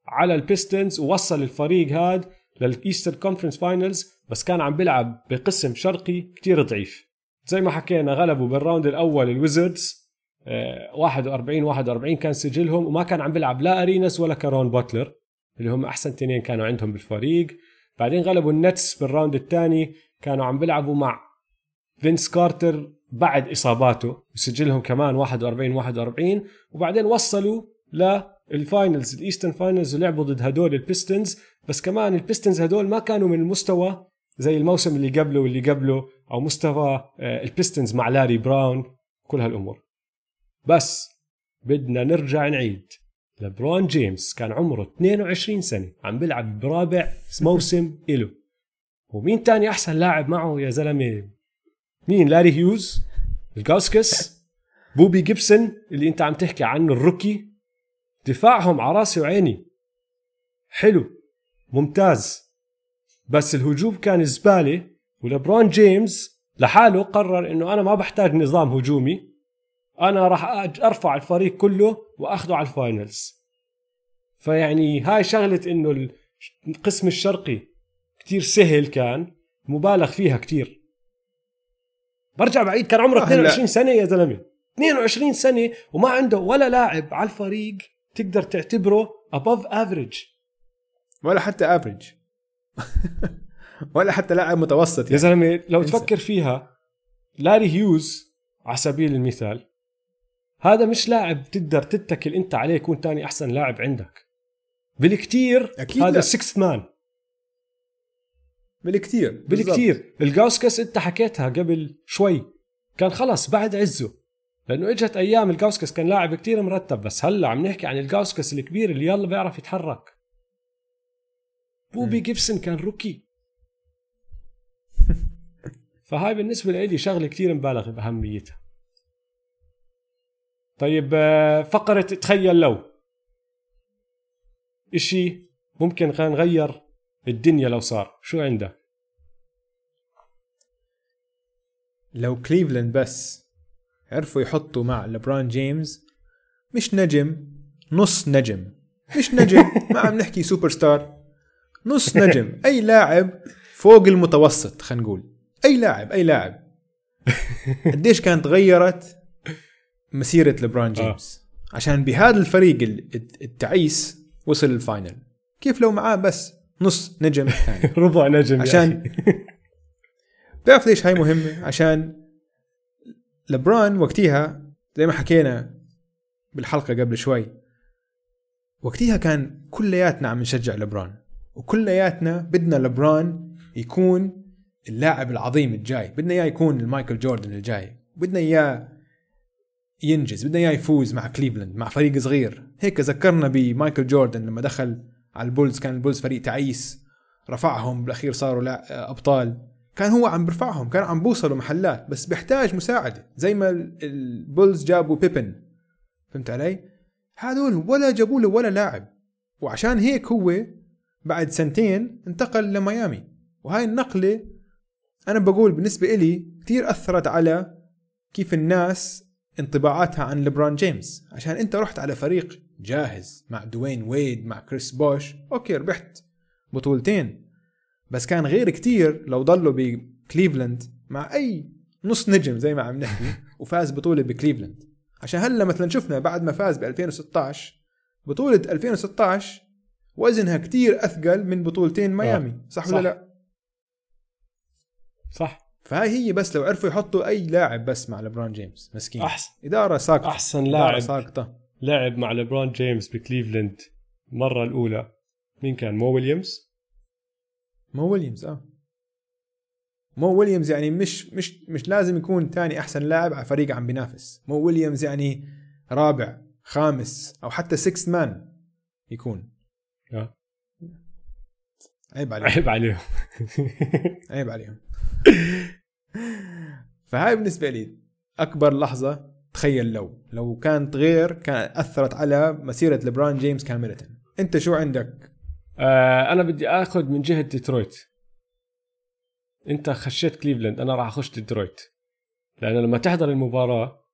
[SPEAKER 6] على البيستنز ووصل الفريق هاد لل Eastern Conference Finals بس كان عم بيلعب بقسم شرقي كتير ضعيف. زي ما حكينا غلبوا بال round الأول الويزردز آه، 41 41 كان سجلهم وما كان عم بيلعب لا أرينس ولا كارون باتلر اللي هم أحسن تنين كانوا عندهم بالفريق. بعدين غلبوا النتس بال round الثاني كانوا عم بيلعبوا مع فينس كارتر بعد إصاباته وسجلهم كمان 41 41 وبعدين وصلوا لل finals ال Eastern finals ولعبوا ضد هدول البيستنز بس كمان البيستنز هدول ما كانوا من المستوى زي الموسم اللي قبله واللي قبله أو مستوى آه، البيستنز مع لاري براون كل هالأمور. بس بدنا نرجع نعيد. لبرون جيمس كان عمره 22 سنة عم بيلعب برابع موسم إله. ومين تاني أحسن لاعب معه يا زلمة؟ مين؟ لاري هيوز؟ إلجاوسكس بوبي جيبسون؟ اللي أنت عم تحكي عنه ال rookie؟ دفاعهم على راسي وعيني. حلو ممتاز. بس الهجوم كان زبالة ولبرون جيمس لحاله قرر إنه أنا ما بحتاج نظام هجومي. أنا راح أرفع الفريق كله واخده على ال finals فيعني هاي شغلة إنه القسم الشرقي كتير سهل كان مبالغ فيها كتير. برجع بعيد كان عمره
[SPEAKER 5] آه،
[SPEAKER 6] 22 سنة يا زلمة. 22 سنة وما عنده ولا لاعب على الفريق تقدر تعتبره above average.
[SPEAKER 5] ولا حتى average ولا حتى لاعب متوسط
[SPEAKER 6] يا
[SPEAKER 5] يعني.
[SPEAKER 6] زلمة لو
[SPEAKER 5] انسى.
[SPEAKER 6] تفكر فيها لاري هيوز على سبيل المثال هذا مش لاعب تقدر تتكل انت عليه يكون تاني احسن لاعب عندك. بالكتير
[SPEAKER 5] أكيد
[SPEAKER 6] هذا. sixth man
[SPEAKER 5] بالكتير.
[SPEAKER 6] بالكتير. إلغاوسكاس انت حكيتها قبل شوي. كان خلص بعد عزه. لأنه إجت أيام إلغاوسكاس كان لاعب كتير مرتب بس هلأ عم نحكي عن إلغاوسكاس الكبير اللي يلا بيعرف يتحرك. بوبي جيبسون كان rookie. فهاي بالنسبة لي شغلة كتير مبالغ بأهميتها. طيب آه، فقرة تخيل لو. إشي ممكن كان نغير الدنيا لو صار. شو عندك
[SPEAKER 5] لو كليفلاند بس عرفوا يحطوا مع لبران جيمس مش نجم نص نجم. مش نجم ما عم نحكي سوبر ستار نص نجم أي لاعب فوق المتوسط خلينا نقول. أي لاعب أي لاعب. قديش كانت غيرت؟ مسيرة لبران جيمس عشان بهذا الفريق ال- التعيس وصل ال final كيف لو معاه بس نص نجم ثاني
[SPEAKER 6] ربع نجم يا
[SPEAKER 5] عشان. بتعرف ليش هاي مهمة؟ عشان لبران وقتها زي ما حكينا بالحلقة قبل شوي وقتها كان كلياتنا عم نشجع لبران وكلياتنا بدنا لبران يكون اللاعب العظيم الجاي بدنا إياه يكون المايكل جوردن الجاي بدنا إياه ينجز بدنا اياه يفوز مع كليفلاند مع فريق صغير. هيك ذكرنا بمايكل جوردن لما دخل على البولز كان البولز فريق تعيس. رفعهم بالأخير صاروا لا أبطال. كان هو عم برفعهم كان عم بوصلوا محلات بس بيحتاج مساعدة زي ما البولز جابوا بيبن. فهمت علي؟ هذول ولا جابوا له ولا لاعب. وعشان هيك هو بعد سنتين انتقل لميامي. وهاي النقلة أنا بقول بالنسبة إلي كثير أثرت على كيف الناس انطباعاتها عن لبران جيمس عشان أنت رحت على فريق جاهز مع دواين ويد مع كريس بوش أوكي ربحت بطولتين بس كان غير كتير لو ضلوا بكليفلاند مع أي نص نجم زي ما عم نحكي وفاز بطولة بكليفلاند عشان هلا مثلا شفنا بعد ما فاز ب 2016 بطولة 2016 وزنها كتير أثقل من بطولتين ميامي
[SPEAKER 6] آه.
[SPEAKER 5] صح,
[SPEAKER 6] صح.
[SPEAKER 5] ولا لا؟
[SPEAKER 6] صح
[SPEAKER 5] فهاي هي بس لو عرفوا يحطوا أي لاعب بس مع لبران جيمس. مسكين.
[SPEAKER 6] أحسن.
[SPEAKER 5] إدارة ساقطة أحسن
[SPEAKER 6] لاعب.
[SPEAKER 5] ساقطة
[SPEAKER 6] لعب مع ليبرون جيمس بكليفلاند المره الأولى. مين كان؟ مو ويليامز؟
[SPEAKER 5] مو ويليامز آه. مو ويليامز يعني مش مش مش لازم يكون ثاني أحسن لاعب على فريق عم بينافس. مو ويليامز يعني رابع خامس أو حتى sixth man يكون.
[SPEAKER 6] آه.
[SPEAKER 5] عيب عليهم.
[SPEAKER 6] عيب عليهم.
[SPEAKER 5] عيب عليهم. فهاي بالنسبة لي أكبر لحظة تخيل لو لو كانت غير كان أثرت على مسيرة لبران جيمس كامله أنت شو عندك؟
[SPEAKER 6] آه أنا بدي آخذ من جهة ديترويت. أنت خشيت كليفلاند أنا راح أخش ديترويت. لأنه لما تحضر المباراة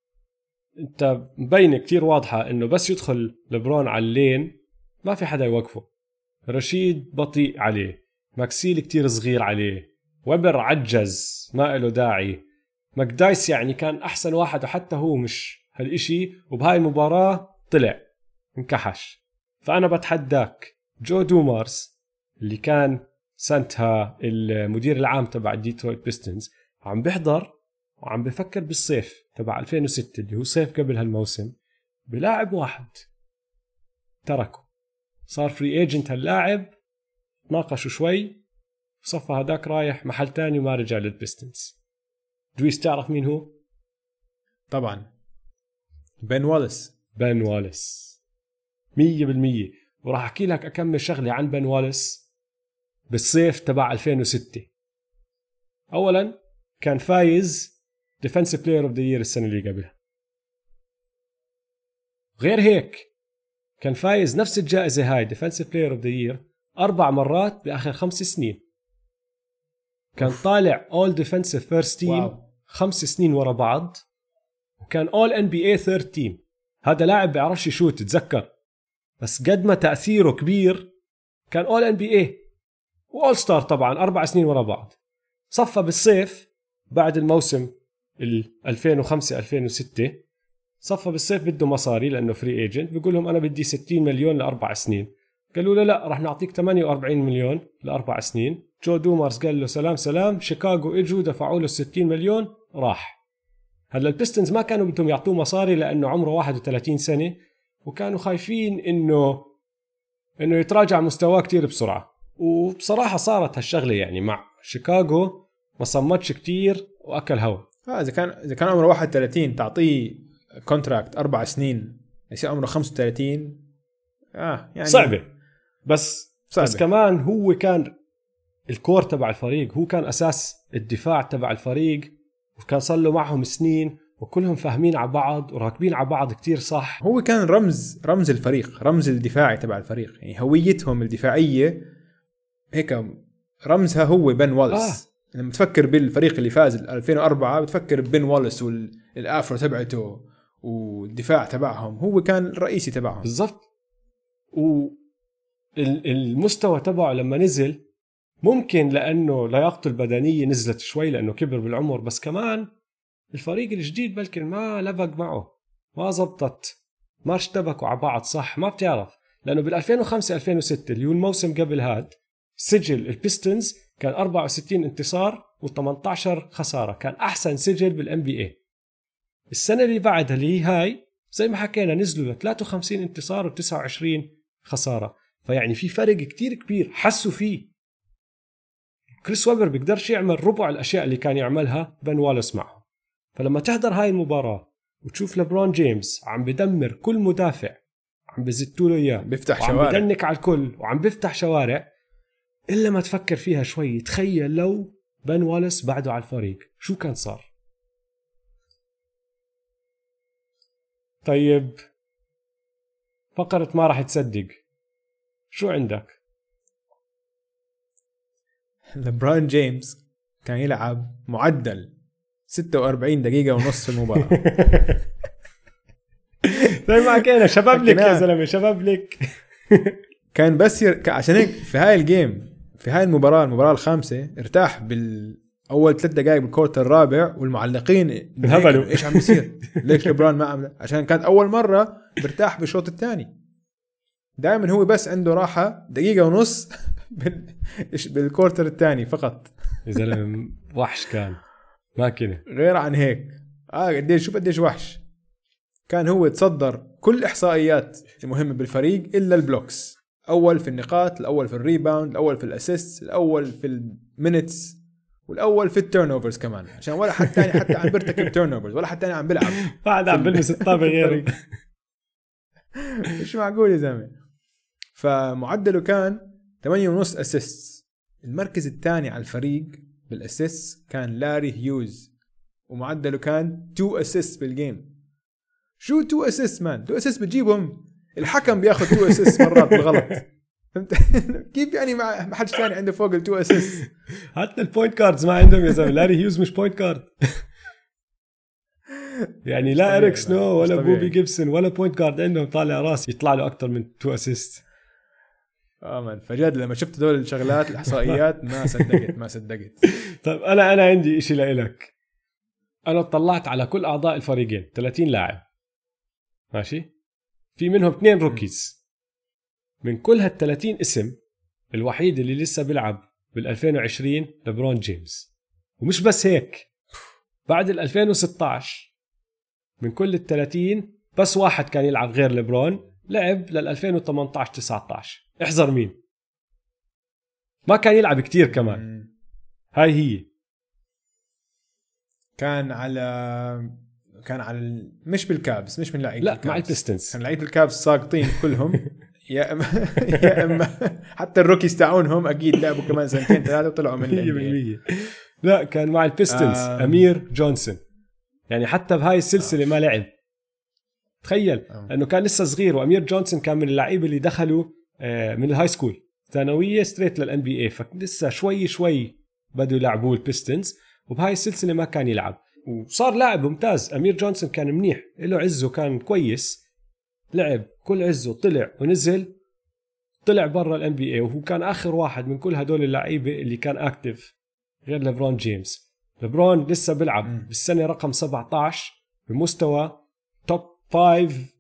[SPEAKER 6] أنت مبينة كتير واضحة إنه بس يدخل لبرون على ال lane ما في حدا يوقفه. رشيد بطيء عليه. ماكسيل كتير صغير عليه. ويبر عجز ما له داعي. ماكدايس يعني كان أحسن واحد وحتى هو مش هالإشي وبهاي المباراة طلع انكحش. فأنا بتحداك. جو دومارس اللي كان سنتها المدير العام تبع ديترويت بيستنز عم بيحضر وعم بفكر بالصيف تبع 2006 اللي هو صيف قبل هالموسم بلاعب واحد. تركه. صار free agent هاللاعب ناقشوا شوي. صفى هداك رايح محل تاني وما رجع للبيستنز دويس تعرف مين هو؟
[SPEAKER 5] طبعا. بن والاس
[SPEAKER 6] بن والاس. مية بالمية. وراح أحكي لك أكمل شغلة عن بن واليس بالصيف تبع 2006 أولا كان فايز defensive player of the year السنة اللي قبلها. غير هيك كان فايز نفس الجائزة هاي defensive player of the year أربع مرات بآخر خمس سنين. كان طالع all defensive first
[SPEAKER 5] team.
[SPEAKER 6] خمس سنين ورا بعض. وكان all NBA third team هذا لاعب بيعرفش يشوت تتذكر؟ بس قد ما تأثيره كبير كان all NBA و all star طبعا أربع سنين ورا بعض. صفى بالصيف بعد الموسم ال 2005 2006 صفى بالصيف بده مصاري لأنه free agent بيقول لهم أنا بدي 60 مليون لأربع سنين. قالوا له لا رح نعطيك 48 مليون لأربع سنين. جو دومارس قال له سلام سلام. شيكاغو إجوا دفعوا له 60 مليون راح. هلا البيستونز ما كانوا بدهم يعطوه مصاري لأنه عمره 31 سنة وكانوا خايفين إنه إنه يتراجع مستواه كتير بسرعة. وبصراحة صارت هالشغلة يعني مع شيكاغو ما صمتش كتير وأكل هوا.
[SPEAKER 5] آه إذا كان إذا كان عمره 31 تعطيه contract أربع سنين يصير عمره 35 آه يعني
[SPEAKER 6] صعبة. بس
[SPEAKER 5] صعبة.
[SPEAKER 6] بس كمان هو كان الكور تبع الفريق هو كان أساس الدفاع تبع الفريق وكان صار له معهم سنين وكلهم فاهمين على بعض وراكبين على بعض كتير صح
[SPEAKER 5] هو كان رمز رمز الفريق رمز الدفاعي تبع الفريق يعني هويتهم الدفاعية هيك رمزها هو بن والس آه. لما تفكر بالفريق اللي فاز 2004 بتفكر ببن والس وال afro تبعته والدفاع تبعهم هو كان الرئيسي تبعهم
[SPEAKER 6] بالضبط والمستوى تبعه لما نزل ممكن لأنه لياقته البدنية نزلت شوي لأنه كبر بالعمر بس كمان الفريق الجديد بلكن ما لبق معه ما زبطت ما اشتبكوا على بعض صح؟ ما بتعرف. لأنه بال 2005 2006 اللي هو الموسم قبل هاد سجل البيستونز كان 64 انتصار و18 خسارة كان أحسن سجل بال NBA السنة اللي بعدها اللي هي هاي زي ما حكينا نزلوا ل 53 انتصار و29 خسارة. فيعني في فرق كتير كبير حسوا فيه. كريس ويبر بيقدرش يعمل ربع الأشياء اللي كان يعملها بن والس معه. فلما تحضر هاي المباراة وتشوف لبرون جيمس عم بدمر كل مدافع عم بزتوا له إياه
[SPEAKER 5] بيفتح
[SPEAKER 6] وعم
[SPEAKER 5] شوارع.
[SPEAKER 6] بدنك على الكل وعم بيفتح شوارع إلا ما تفكر فيها شوي تخيل لو بن والاس بعده على الفريق شو كان صار؟ طيب فقرة ما راح تصدق. شو عندك
[SPEAKER 5] لبران جيمس كان يلعب معدل 46 دقيقة ونص في المباراة
[SPEAKER 6] زي ما حكينا شباب لك يا. زلمة شباب لك
[SPEAKER 5] كان بس ير... عشان هيك في هاي ال game في هاي المباراة المباراة الخامسة ارتاح بالأول ثلاث دقائق بال quarter الرابع والمعلقين
[SPEAKER 6] انهبلوا.
[SPEAKER 5] إيش عم بيصير؟ ليش لبرون ما عم عشان كانت أول مرة برتاح بالشوط الثاني دائما هو بس عنده راحة دقيقة ونص بال quarter الثاني فقط.
[SPEAKER 6] يا زلمة وحش كان. ماكينه
[SPEAKER 5] غير عن هيك. آه قديش شوف قديش وحش. كان هو تصدر كل الاحصائيات المهمة بالفريق إلا ال blocks. اول في النقاط الأول في ال rebound الأول في ال assist الأول في ال minutes والأول في ال turnovers كمان. عشان ولا حد ثاني حتى عم بيرتكب turnovers ولا حد ثاني عم بيلعب.
[SPEAKER 6] بعد عم بلمس الطابة غيري
[SPEAKER 5] مش معقول يا زلمة. فمعدله كان 8 ونص assist المركز الثاني على الفريق بال assist كان لاري هيوز ومعدله كان 2 assist بال game شو 2 assist man 2 assist بتجيبهم. الحكم بياخذ 2 assist مرات بالغلط. فهمت؟ كيف يعني ما حدش ثاني عنده فوق ال 2 assist
[SPEAKER 6] حتى ال point guards ما عندهم يا زلمة. لاري هيوز مش point guard يعني لا
[SPEAKER 5] إريك
[SPEAKER 6] سنو ولا. بوبي جيبسون ولا point guard عندهم طالع راس يطلع له أكثر من two assist
[SPEAKER 5] آه man فجد لما شفت دول الشغلات الإحصائيات ما صدقت ما صدقت.
[SPEAKER 6] طيب أنا أنا عندي شيء لإلك. أنا اطلعت على كل أعضاء الفريقين 30 لاعب. ماشي؟ في منهم اثنين روكيز. من كل هال 30 اسم الوحيد اللي لسه بيلعب بال 2020 لبرون جيمس. ومش بس هيك. بعد ال 2016 من كل ال 30 بس واحد كان يلعب غير لبرون لعب لل 2018 19 احذر مين؟ ما كان يلعب كتير كمان. هاي هي.
[SPEAKER 5] كان على كان على ال- مش بالكابس مش من لعيبه
[SPEAKER 6] لا
[SPEAKER 5] الكابس.
[SPEAKER 6] مع البيستنز
[SPEAKER 5] كان لعيبه الكابس ساقطين كلهم. يا اما يا اما حتى الروكيز تاعونهم أكيد لعبوا كمان سنتين ثلاثة وطلعوا من ال
[SPEAKER 6] 100% لا كان مع البيستنز.
[SPEAKER 5] آه.
[SPEAKER 6] أمير جونسون. يعني حتى بهاي السلسلة ما لعب. تخيل.
[SPEAKER 5] آه.
[SPEAKER 6] انه كان لسه صغير وأمير جونسون كان من اللعيبة اللي دخلوا آه، من ال high school ثانوية straight لل NBA فلسه شوي شوي بدوا يلعبوه البيستونز وبهاي السلسلة ما كان يلعب. وصار لاعب ممتاز. أمير جونسون كان منيح له عزه كان كويس. لعب كل عزه طلع ونزل طلع برا ال NBA وهو كان آخر واحد من كل هدول اللعيبة اللي كان active غير ليبرون جيمس. ليبرون لسه بيلعب. بالسنة رقم 17 بمستوى 5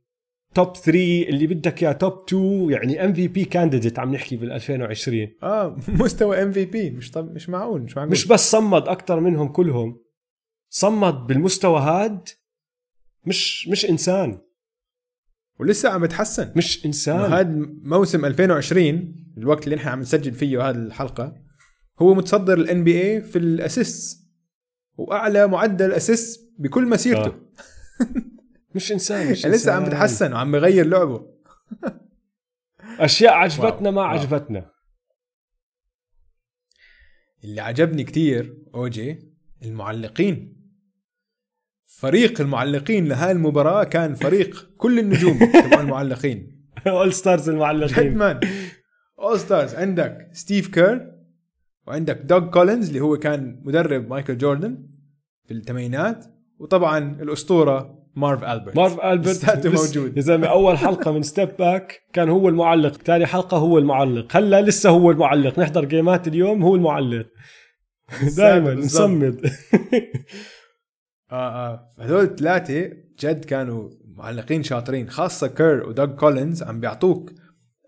[SPEAKER 6] top 3 اللي بدك إياه top 2 يعني MVP candidate عم نحكي بال 2020
[SPEAKER 5] آه مستوى MVP مش طب مش معقول مش معقول.
[SPEAKER 6] مش بس صمد أكثر منهم كلهم. صمد بالمستوى هاد مش مش إنسان.
[SPEAKER 5] ولسه عم يتحسن.
[SPEAKER 6] مش إنسان.
[SPEAKER 5] هذا موسم 2020 الوقت اللي نحن عم نسجل فيه هذه الحلقة هو متصدر ال NBA في ال assist وأعلى معدل assist بكل مسيرته.
[SPEAKER 6] آه. مش إنسان مش
[SPEAKER 5] يعني لسه عم. بتحسن وعم بغير لعبه.
[SPEAKER 6] أشياء عجبتنا ما. عجبتنا.
[SPEAKER 5] اللي عجبني كتير أوجي المعلقين. فريق المعلقين لهاي المباراة كان فريق كل النجوم تبع المعلقين.
[SPEAKER 6] all
[SPEAKER 5] stars
[SPEAKER 6] المعلقين.
[SPEAKER 5] man all stars عندك ستيف كير وعندك دوغ كولينز اللي هو كان مدرب مايكل جوردن في الثمانينات. وطبعا الأسطورة مارف ألبرت.
[SPEAKER 6] مارف ألبرت.
[SPEAKER 5] موجود.
[SPEAKER 6] يا زلمة أول حلقة من step back كان هو المعلق ثاني حلقة هو المعلق هلا لسه هو المعلق. نحضر game ات اليوم هو المعلق. دائما. نصمد.
[SPEAKER 5] آه آه. هذول الثلاثه جد كانوا معلقين شاطرين خاصة كير ودوغ كولينز. عم بيعطوك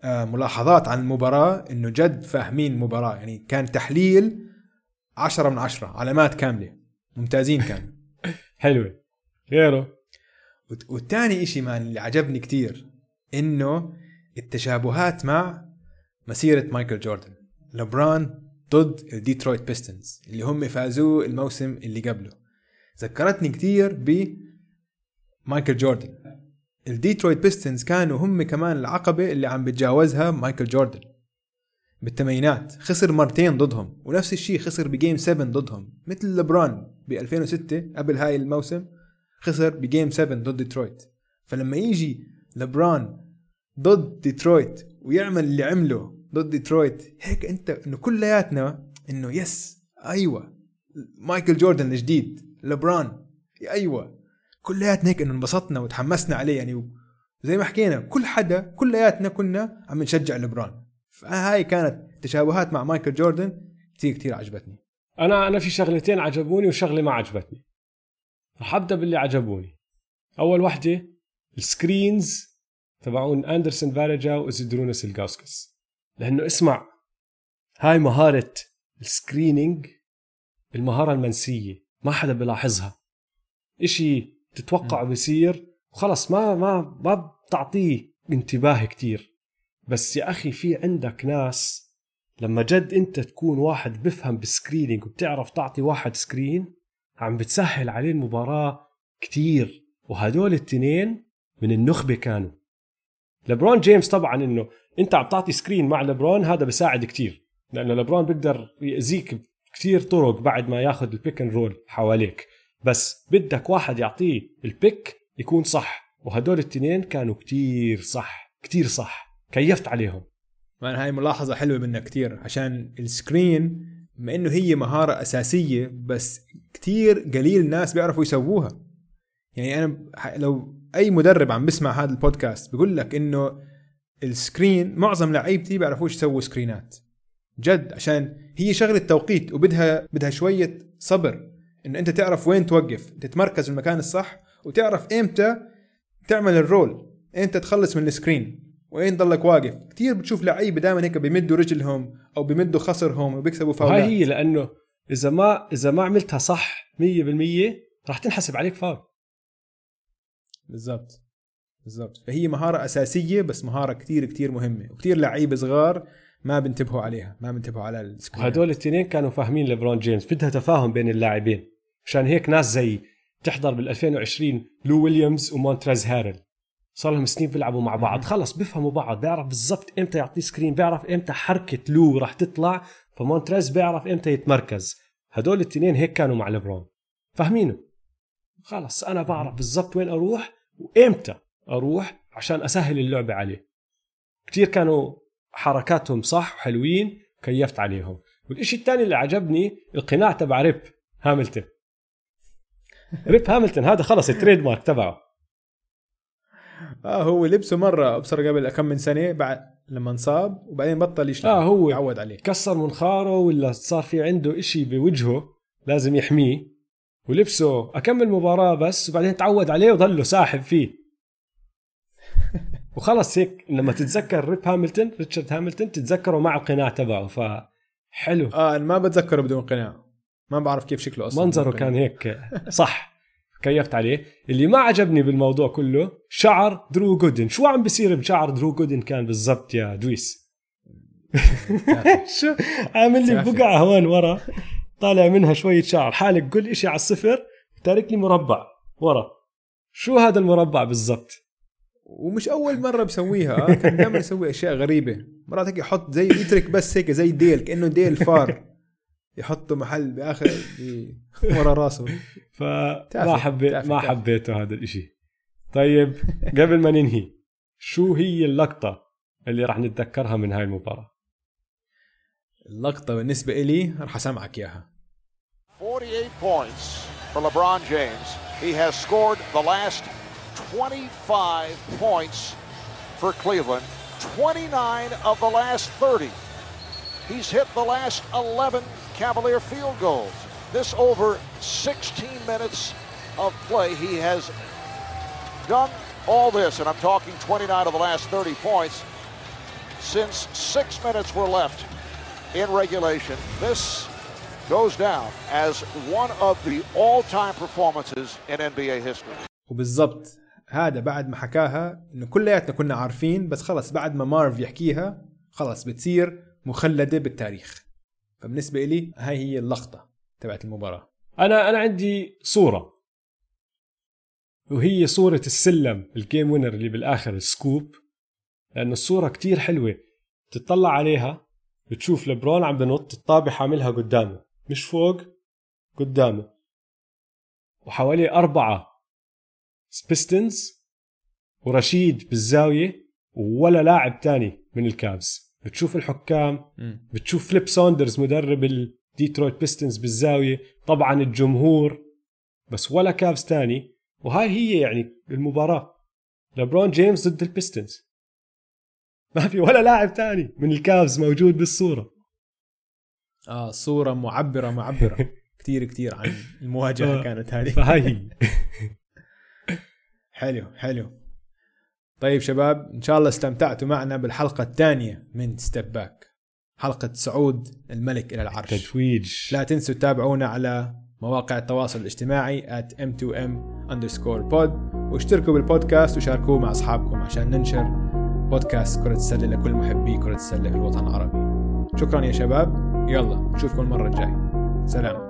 [SPEAKER 5] آه ملاحظات عن المباراة إنه جد فاهمين المباراة. يعني كان تحليل عشرة من عشرة علامات كاملة. ممتازين كانوا
[SPEAKER 6] حلوة. غيره؟
[SPEAKER 5] والتاني إشي كمان اللي عجبني كتير إنه التشابهات مع مسيرة مايكل جوردن لبران ضد ال Detroit Pistons اللي هم فازوه الموسم اللي قبله. ذكرتني كتير ب مايكل جوردن. ال Detroit Pistons كانوا هم كمان العقبة اللي عم بتجاوزها مايكل جوردن. بالثمانينات خسر مرتين ضدهم ونفس الشيء خسر ب game 7 ضدهم مثل لبران ب 2006 قبل هاي الموسم. خسر ب game 7 ضد ديترويت. فلما يجي لبران ضد ديترويت ويعمل اللي عمله ضد ديترويت هيك أنت إنه كلياتنا إنه yes أيوه. مايكل جوردن الجديد لبران أيوه. كلياتنا هيك إنه انبسطنا وتحمسنا عليه يعني. زي ما حكينا كل حدا كلياتنا كنا عم نشجع لبران فهاي كانت تشابهات مع مايكل جوردن. كثير كثير عجبتني.
[SPEAKER 6] أنا أنا في شغلتين عجبوني وشغلة ما عجبتني. رح ابدا باللي عجبوني. أول وحدة ال screens تبعون أندرسون فاريجاو وزيدروناس إلجاوسكاس لأنه اسمع هاي مهارة ال screening المهارة المنسية ما حدا بلاحظها إشي تتوقع بيصير وخلص ما ما ما بتعطيه انتباه كتير. بس يا أخي في عندك ناس لما جد أنت تكون واحد بفهم بال screening وبتعرف تعطي واحد screen عم بتسهل عليه المباراة كتير. وهدول التنين من النخبة كانوا. لبرون جيمس طبعا إنه أنت عم تعطي screen مع لبرون هذا بيساعد كتير. لأنه لبرون بيقدر يأذيك كتير طرق بعد ما ياخذ ال pick and roll حواليك. بس بدك واحد يعطيه ال pick يكون صح. وهدول التنين كانوا كتير صح كتير صح. كيفت عليهم.
[SPEAKER 5] هاي ملاحظة حلوة منك كتير عشان ال screen بما إنه هي مهارة أساسية بس كتير قليل ناس بيعرفوا يسووها. يعني أنا لو أي مدرب عم بسمع هذا البودكاست بقول لك إنه ال screen معظم لعيبتي بيعرفوش يسووا سكرينات. جد عشان هي شغلة توقيت وبدها بدها شوية صبر. إنه أنت تعرف وين توقف تتمركز في المكان الصح وتعرف إمتى تعمل ال roll إمتى تخلص من ال screen. وين ضلك واقف؟ كثير بتشوف لعيبة دائما هيك بيمدوا رجلهم أو بيمدوا خصرهم وبيكسبوا فاولات.
[SPEAKER 6] هي لأنه إذا ما إذا ما عملتها صح 100% راح تنحسب عليك فاول.
[SPEAKER 5] بالضبط. بالضبط. فهي مهارة أساسية بس مهارة كثير كثير مهمة وكثير لعيبة صغار ما بينتبهوا عليها ما بينتبهوا على ال screen
[SPEAKER 6] وهدول الاثنين كانوا فاهمين ليبرون جيمس بدها تفاهم بين اللاعبين. عشان هيك ناس زي تحضر بال 2020 لو ويليامز ومونتريز هاريل. صار لهم سنين بيلعبوا مع بعض. خلص بيفهموا بعض بيعرف بالضبط إمتى يعطيه screen بيعرف إمتى حركة لو راح تطلع. فمونتريز بيعرف إمتى يتمركز. هدول الاثنين هيك كانوا مع ليبرون. فاهمينه؟ خلص أنا بعرف بالضبط وين أروح وإمتى أروح عشان أسهل اللعبة عليه. كتير كانوا حركاتهم صح وحلوين كيفت عليهم. والإشي الثاني اللي عجبني القناع تبع ريب هاملتون. ريب هاملتون هذا خلص ال trademark تبعه.
[SPEAKER 5] آه هو لبسه مرة أبصر قبل كم من سنة بعد لما انصاب وبعدين بطل يشلح
[SPEAKER 6] آه هو
[SPEAKER 5] يعود عليه.
[SPEAKER 6] كسر منخاره ولا صار في عنده إشي بوجهه لازم يحميه. ولبسه أكمل مباراة بس وبعدين تعود عليه وظله ساحب فيه. وخلص هيك لما تتذكر ريب هاملتون ريتشارد هاملتون تتذكره مع القناع تبعه فحلو.
[SPEAKER 5] آه أنا ما بتذكره بدون قناع ما بعرف كيف شكله أصلا.
[SPEAKER 6] منظره كان. هيك صح. كيفت عليه. اللي ما عجبني بالموضوع كله شعر درو جودن شو عم بيصير بشعر درو جودن كان بالضبط يا دويس؟ شو؟ عامل لي. بقعة هون ورا. طالع منها شوية شعر. حالك قل إشي على الصفر تارك لي مربع ورا. شو هذا المربع بالضبط؟
[SPEAKER 5] ومش أول مرة بسويها. كان دائما يسوي أشياء غريبة. مرات هيك يحط زي يترك بس هيك زي ديل كأنه ديل فار. يحطه محل بآخر ورا راسه
[SPEAKER 6] فما حبيت ما. حبيته هذا الإشي طيب قبل ما ننهي شو هي اللقطة اللي راح نتذكرها من هاي المباراة
[SPEAKER 5] اللقطة بالنسبة إلي راح أسمعك إياها
[SPEAKER 2] 48 points for LeBron James. He has scored the last 25 points for Cleveland, 29 of the last 30. He's hit the last 11 Cavalier field goals. This over 16 minutes of play, he has done all this, and I'm talking 29 of the last 30 points since six minutes were left in regulation. This goes down as one of the all-time performances in NBA history.
[SPEAKER 5] وبالضبط هذا بعد ما حكاها انه كلياتنا كنا عارفين بس خلص بعد ما مارف يحكيها خلص بتصير مخلده بالتاريخ فبالنسبة لي هاي هي اللقطة تبعت المباراة.
[SPEAKER 6] أنا أنا عندي صورة. وهي صورة ال slam ال game winner اللي بالآخر ال scoop. لأنه الصورة كتير حلوة. تطلع عليها بتشوف لبرون عم بنط الطابة حاملها قدامه. مش فوق قدامه. وحواليه أربعة Pistons ورشيد بالزاوية ولا لاعب تاني من ال Cavs بتشوف الحكام بتشوف فليب ساندرز مدرب ال Detroit Pistons بالزاوية طبعا الجمهور بس ولا Cavs تاني. وهاي هي يعني المباراة. لبرون جيمس ضد ال Pistons. ما في ولا لاعب تاني من ال Cavs موجود بالصورة.
[SPEAKER 5] آه صورة معبرة معبرة. كتير كتير عن المواجهة
[SPEAKER 6] آه.
[SPEAKER 5] كانت هذه.
[SPEAKER 6] فهاي هي
[SPEAKER 5] حلو حلو. طيب شباب إن شاء الله استمتعتوا معنا بالحلقة الثانية من Step Back حلقة صعود الملك إلى العرش.
[SPEAKER 6] تتويج
[SPEAKER 5] لا تنسوا تتابعونا على مواقع التواصل الاجتماعي at m2m underscore pod واشتركوا بالبودكاست وشاركوه مع أصحابكم عشان ننشر بودكاست كرة السلة لكل محبي كرة السلة في الوطن العربي. شكرا يا شباب. يلا نشوفكم المرة الجاية. سلام.